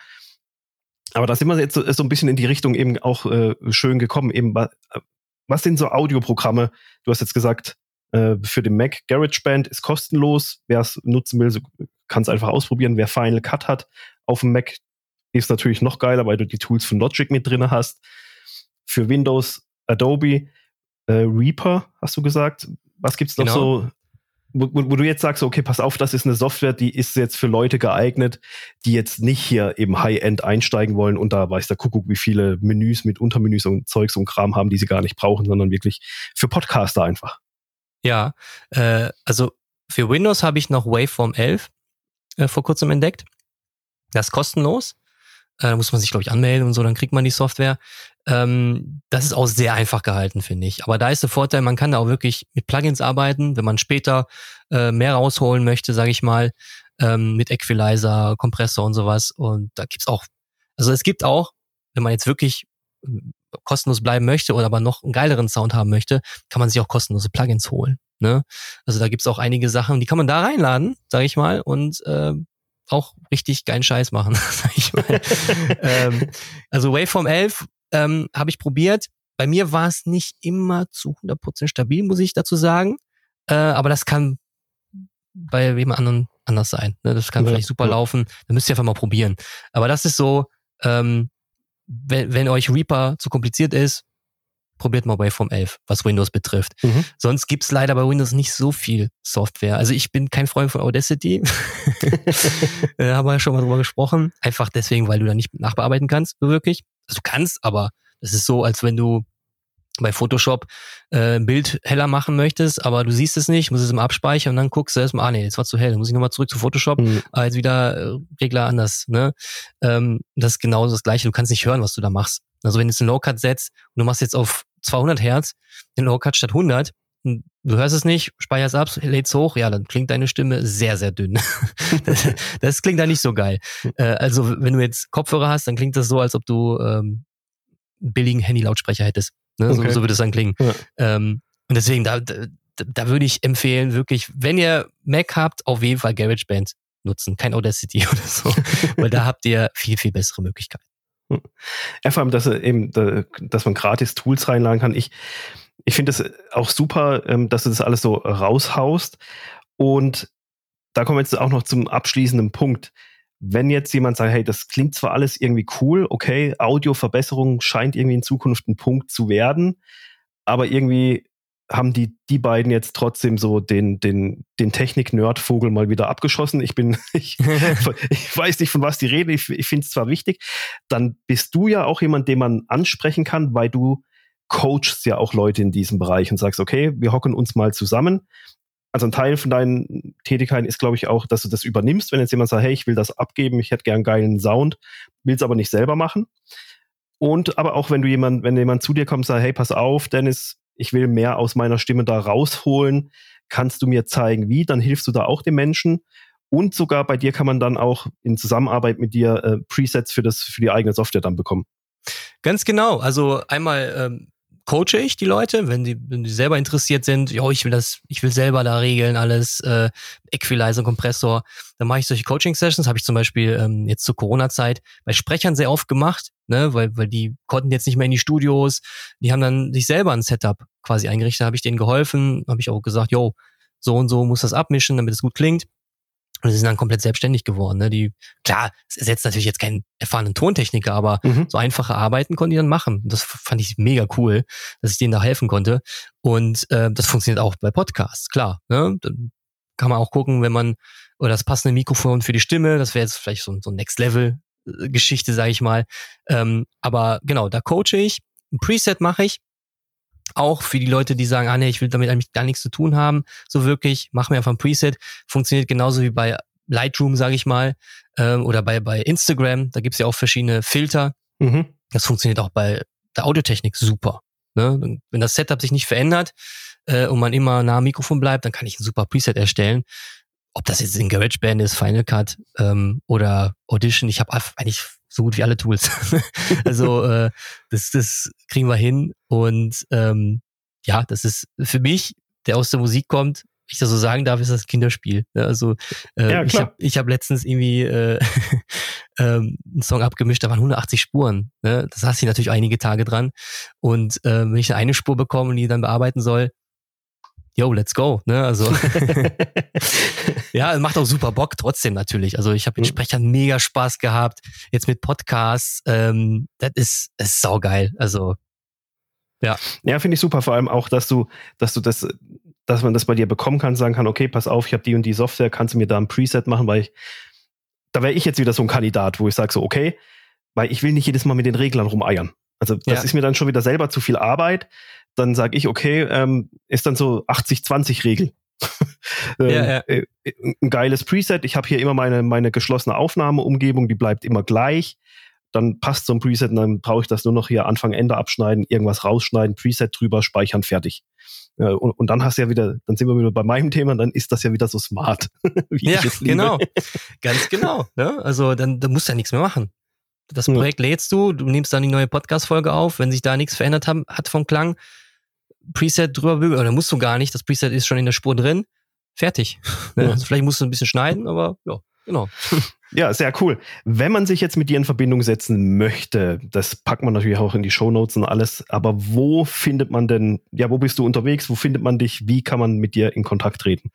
Aber da sind wir jetzt so, so ein bisschen in die Richtung eben auch äh, schön gekommen. Eben, was sind so Audioprogramme? Du hast jetzt gesagt, äh, für den Mac GarageBand ist kostenlos. Wer es nutzen will, so, kann es einfach ausprobieren. Wer Final Cut hat auf dem Mac, ist natürlich noch geiler, weil du die Tools von Logic mit drin hast. Für Windows Adobe äh, Reaper, hast du gesagt. Was gibt's noch genau. so wo, wo, du jetzt sagst, okay, pass auf, das ist eine Software, die ist jetzt für Leute geeignet, die jetzt nicht hier eben High-End einsteigen wollen und da weiß der Kuckuck, wie viele Menüs mit Untermenüs und Zeugs und Kram haben, die sie gar nicht brauchen, sondern wirklich für Podcaster einfach. Ja, äh, also für Windows habe ich noch Waveform 11 äh, vor kurzem entdeckt. Das ist kostenlos. Äh, da muss man sich, glaube ich, anmelden und so, dann kriegt man die Software. Ähm, das ist auch sehr einfach gehalten, finde ich. Aber da ist der Vorteil, man kann da auch wirklich mit Plugins arbeiten, wenn man später äh, mehr rausholen möchte, sage ich mal, ähm, mit Equalizer, Kompressor und sowas. Und da gibt's auch, also es gibt auch, wenn man jetzt wirklich äh, kostenlos bleiben möchte oder aber noch einen geileren Sound haben möchte, kann man sich auch kostenlose Plugins holen. Ne? Also da gibt's auch einige Sachen, die kann man da reinladen, sage ich mal, und äh, auch richtig geilen Scheiß machen, <laughs> sag ich mal. ähm, also Waveform 11 ähm, habe ich probiert. Bei mir war es nicht immer zu 100% stabil, muss ich dazu sagen. Äh, aber das kann bei wem anderen anders sein. Ne? Das kann ja, vielleicht super ja. laufen. Da müsst ihr einfach mal probieren. Aber das ist so, ähm, wenn, wenn euch Reaper zu kompliziert ist, probiert mal Waveform 11, was Windows betrifft. Mhm. Sonst gibt's leider bei Windows nicht so viel Software. Also ich bin kein Freund von Audacity. da <laughs> haben wir ja schon mal drüber gesprochen. Einfach deswegen, weil du da nicht nachbearbeiten kannst, so wirklich. Also du kannst, aber das ist so, als wenn du bei Photoshop äh, ein Bild heller machen möchtest, aber du siehst es nicht, musst es im abspeichern und dann guckst du erstmal, ah nee, jetzt war zu hell, dann muss ich nochmal zurück zu Photoshop, mhm. jetzt wieder äh, Regler anders. Ne? Ähm, das ist genau das Gleiche, du kannst nicht hören, was du da machst. Also wenn du jetzt einen Low-Cut setzt und du machst jetzt auf 200 Hertz den Low-Cut statt 100, du hörst es nicht, speicherst ab, lädst hoch, ja, dann klingt deine Stimme sehr, sehr dünn. <laughs> das, das, klingt da nicht so geil. Äh, also wenn du jetzt Kopfhörer hast, dann klingt das so, als ob du ähm, billigen Handy-Lautsprecher hättest. Ne? Okay. So, so würde es dann klingen. Ja. Ähm, und deswegen, da, da, da würde ich empfehlen, wirklich, wenn ihr Mac habt, auf jeden Fall GarageBand nutzen, kein Audacity <laughs> oder so, weil da habt ihr viel, viel bessere Möglichkeiten. Ja, vor allem, dass, eben, dass man gratis Tools reinladen kann. Ich, ich finde es auch super, ähm, dass du das alles so raushaust. Und da kommen wir jetzt auch noch zum abschließenden Punkt. Wenn jetzt jemand sagt, hey, das klingt zwar alles irgendwie cool, okay, Audioverbesserung scheint irgendwie in Zukunft ein Punkt zu werden, aber irgendwie haben die, die beiden jetzt trotzdem so den, den, den Technik-Nerd-Vogel mal wieder abgeschossen. Ich bin, <laughs> ich, ich weiß nicht, von was die reden. Ich, ich finde es zwar wichtig. Dann bist du ja auch jemand, den man ansprechen kann, weil du coachst ja auch Leute in diesem Bereich und sagst, okay, wir hocken uns mal zusammen. Also ein Teil von deinen Tätigkeiten ist, glaube ich, auch, dass du das übernimmst, wenn jetzt jemand sagt, hey, ich will das abgeben, ich hätte gern geilen Sound, will es aber nicht selber machen. Und aber auch wenn du jemand, wenn jemand zu dir kommt und sagt, hey, pass auf, Dennis, ich will mehr aus meiner Stimme da rausholen, kannst du mir zeigen, wie, dann hilfst du da auch dem Menschen. Und sogar bei dir kann man dann auch in Zusammenarbeit mit dir äh, Presets für das für die eigene Software dann bekommen. Ganz genau. Also einmal ähm, coache ich die Leute, wenn die, wenn die selber interessiert sind, ja, ich will das, ich will selber da regeln, alles, äh, Equalizer, Kompressor, dann mache ich solche Coaching-Sessions, habe ich zum Beispiel ähm, jetzt zur Corona-Zeit bei Sprechern sehr oft gemacht, ne, weil, weil die konnten jetzt nicht mehr in die Studios, die haben dann sich selber ein Setup quasi eingerichtet, habe ich denen geholfen, habe ich auch gesagt, yo, so und so muss das abmischen, damit es gut klingt. Und sie sind dann komplett selbstständig geworden. Ne? Die, klar, es ersetzt natürlich jetzt keinen erfahrenen Tontechniker, aber mhm. so einfache Arbeiten konnten die dann machen. Das fand ich mega cool, dass ich denen da helfen konnte. Und äh, das funktioniert auch bei Podcasts, klar. Ne? Dann kann man auch gucken, wenn man, oder das passende Mikrofon für die Stimme, das wäre jetzt vielleicht so, so ein Next-Level-Geschichte, äh, sage ich mal. Ähm, aber genau, da coache ich. Ein Preset mache ich, auch für die Leute, die sagen, ah nee, ich will damit eigentlich gar nichts zu tun haben, so wirklich, mach mir einfach ein Preset. Funktioniert genauso wie bei Lightroom, sage ich mal, ähm, oder bei, bei Instagram, da gibt's ja auch verschiedene Filter. Mhm. Das funktioniert auch bei der Audiotechnik super. Ne? Wenn das Setup sich nicht verändert äh, und man immer nah am Mikrofon bleibt, dann kann ich ein super Preset erstellen. Ob das jetzt in GarageBand ist, Final Cut ähm, oder Audition, ich habe eigentlich so gut wie alle Tools. <laughs> also <laughs> äh, das, das kriegen wir hin. Und ähm, ja, das ist für mich, der aus der Musik kommt, ich das so sagen darf, ist das Kinderspiel. Also äh, ja, ich habe ich hab letztens irgendwie äh, <laughs> ähm, einen Song abgemischt, da waren 180 Spuren. Ne? Das saß ich natürlich einige Tage dran. Und äh, wenn ich eine Spur bekomme und die dann bearbeiten soll, yo, let's go. Ne? Also ja, macht auch super Bock trotzdem natürlich. Also ich habe mit mhm. Sprechern mega Spaß gehabt. Jetzt mit Podcasts, ähm, das ist, ist saugeil. Also ja. Ja, finde ich super. Vor allem auch, dass du, dass du das, dass man das bei dir bekommen kann, sagen kann, okay, pass auf, ich habe die und die Software, kannst du mir da ein Preset machen, weil ich, da wäre ich jetzt wieder so ein Kandidat, wo ich sage so, okay, weil ich will nicht jedes Mal mit den Reglern rumeiern. Also das ja. ist mir dann schon wieder selber zu viel Arbeit. Dann sage ich, okay, ähm, ist dann so 80-20-Regel. <laughs> ähm, ja, ja. Äh, ein geiles Preset. Ich habe hier immer meine, meine geschlossene Aufnahmeumgebung, die bleibt immer gleich. Dann passt so ein Preset und dann brauche ich das nur noch hier Anfang, Ende abschneiden, irgendwas rausschneiden, Preset drüber, speichern, fertig. Ja, und, und dann hast du ja wieder, dann sind wir wieder bei meinem Thema, dann ist das ja wieder so smart. <laughs> ja, genau. <laughs> Ganz genau. Ne? Also dann, dann musst du ja nichts mehr machen. Das Projekt ja. lädst du, du nimmst dann die neue Podcast-Folge auf, wenn sich da nichts verändert haben, hat vom Klang, Preset drüber bügeln, oder musst du gar nicht, das Preset ist schon in der Spur drin, fertig. Ja. <laughs> Also vielleicht musst du ein bisschen schneiden, aber ja, genau. <laughs> Ja, sehr cool. Wenn man sich jetzt mit dir in Verbindung setzen möchte, das packt man natürlich auch in die Show Notes und alles, aber wo findet man denn, ja, wo bist du unterwegs, wo findet man dich, wie kann man mit dir in Kontakt treten?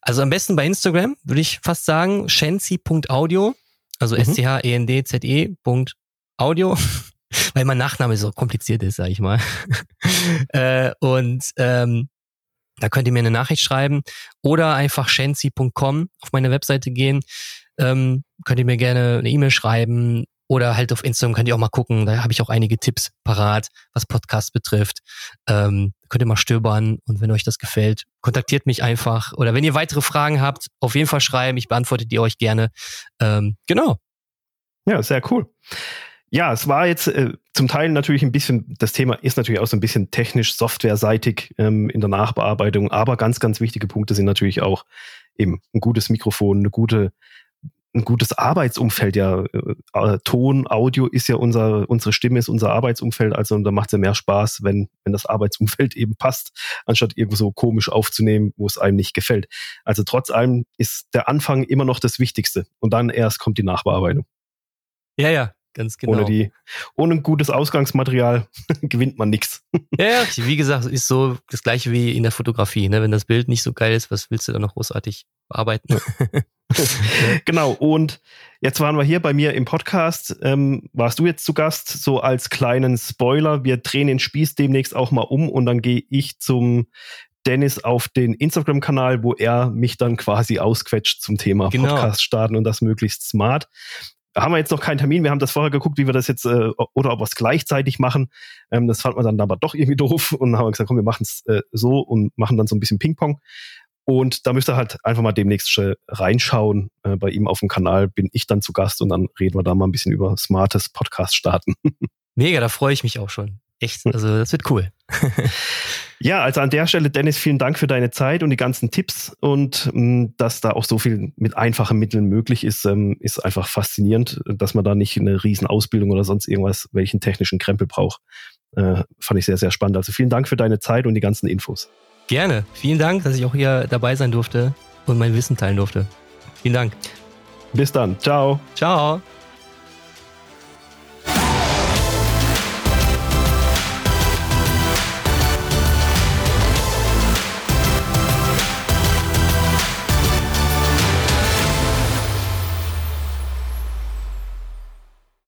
Also am besten bei Instagram, würde ich fast sagen, shenzi.audio. Also mhm. S-C-H-E-N-D-Z-E Audio, weil mein Nachname so kompliziert ist, sag ich mal. <laughs> äh, und ähm, da könnt ihr mir eine Nachricht schreiben oder einfach shenzi.com auf meine Webseite gehen. Ähm, könnt ihr mir gerne eine E-Mail schreiben oder halt auf Instagram könnt ihr auch mal gucken. Da habe ich auch einige Tipps parat, was Podcasts betrifft. Ähm, könnt ihr mal stöbern und wenn euch das gefällt, kontaktiert mich einfach. Oder wenn ihr weitere Fragen habt, auf jeden Fall schreiben. Ich beantworte die euch gerne. Ähm, genau. Ja, sehr cool. Ja, es war jetzt äh, zum Teil natürlich ein bisschen, das Thema ist natürlich auch so ein bisschen technisch, softwareseitig ähm, in der Nachbearbeitung, aber ganz, ganz wichtige Punkte sind natürlich auch eben ein gutes Mikrofon, eine gute ein gutes Arbeitsumfeld, ja, äh, äh, Ton, Audio ist ja unser, unsere Stimme ist unser Arbeitsumfeld, also da macht es ja mehr Spaß, wenn, wenn das Arbeitsumfeld <laughs> eben passt, anstatt irgendwo so komisch aufzunehmen, wo es einem nicht gefällt. Also trotz allem ist der Anfang immer noch das Wichtigste. Und dann erst kommt die Nachbearbeitung. Ja, ja, Ganz genau. Ohne, die, ohne ein gutes Ausgangsmaterial <laughs> gewinnt man nichts. Ja, wie gesagt, ist so das gleiche wie in der Fotografie. Ne? Wenn das Bild nicht so geil ist, was willst du dann noch großartig bearbeiten? <laughs> genau, und jetzt waren wir hier bei mir im Podcast. Ähm, warst du jetzt zu Gast, so als kleinen Spoiler. Wir drehen den Spieß demnächst auch mal um und dann gehe ich zum Dennis auf den Instagram-Kanal, wo er mich dann quasi ausquetscht zum Thema genau. Podcast starten und das möglichst smart haben wir jetzt noch keinen Termin. Wir haben das vorher geguckt, wie wir das jetzt äh, oder ob wir es gleichzeitig machen. Ähm, das fand man dann aber doch irgendwie <laughs> doof und haben gesagt, komm, wir machen es äh, so und machen dann so ein bisschen Ping-Pong. Und da müsst ihr halt einfach mal demnächst reinschauen. Äh, bei ihm auf dem Kanal bin ich dann zu Gast und dann reden wir da mal ein bisschen über smartes Podcast starten. <laughs> Mega, da freue ich mich auch schon. Echt, also das wird cool. <laughs> ja, also an der Stelle, Dennis, vielen Dank für deine Zeit und die ganzen Tipps und mh, mm, dass da auch so viel mit einfachen Mitteln möglich ist, ähm, ist einfach faszinierend, dass man da nicht eine riesen Ausbildung oder sonst irgendwas, welchen technischen Krempel braucht. Äh, fand ich sehr, sehr spannend. Also vielen Dank für deine Zeit und die ganzen Infos. Gerne. Vielen Dank, dass ich auch hier dabei sein durfte und mein Wissen teilen durfte. Vielen Dank. Bis dann. Ciao. Ciao.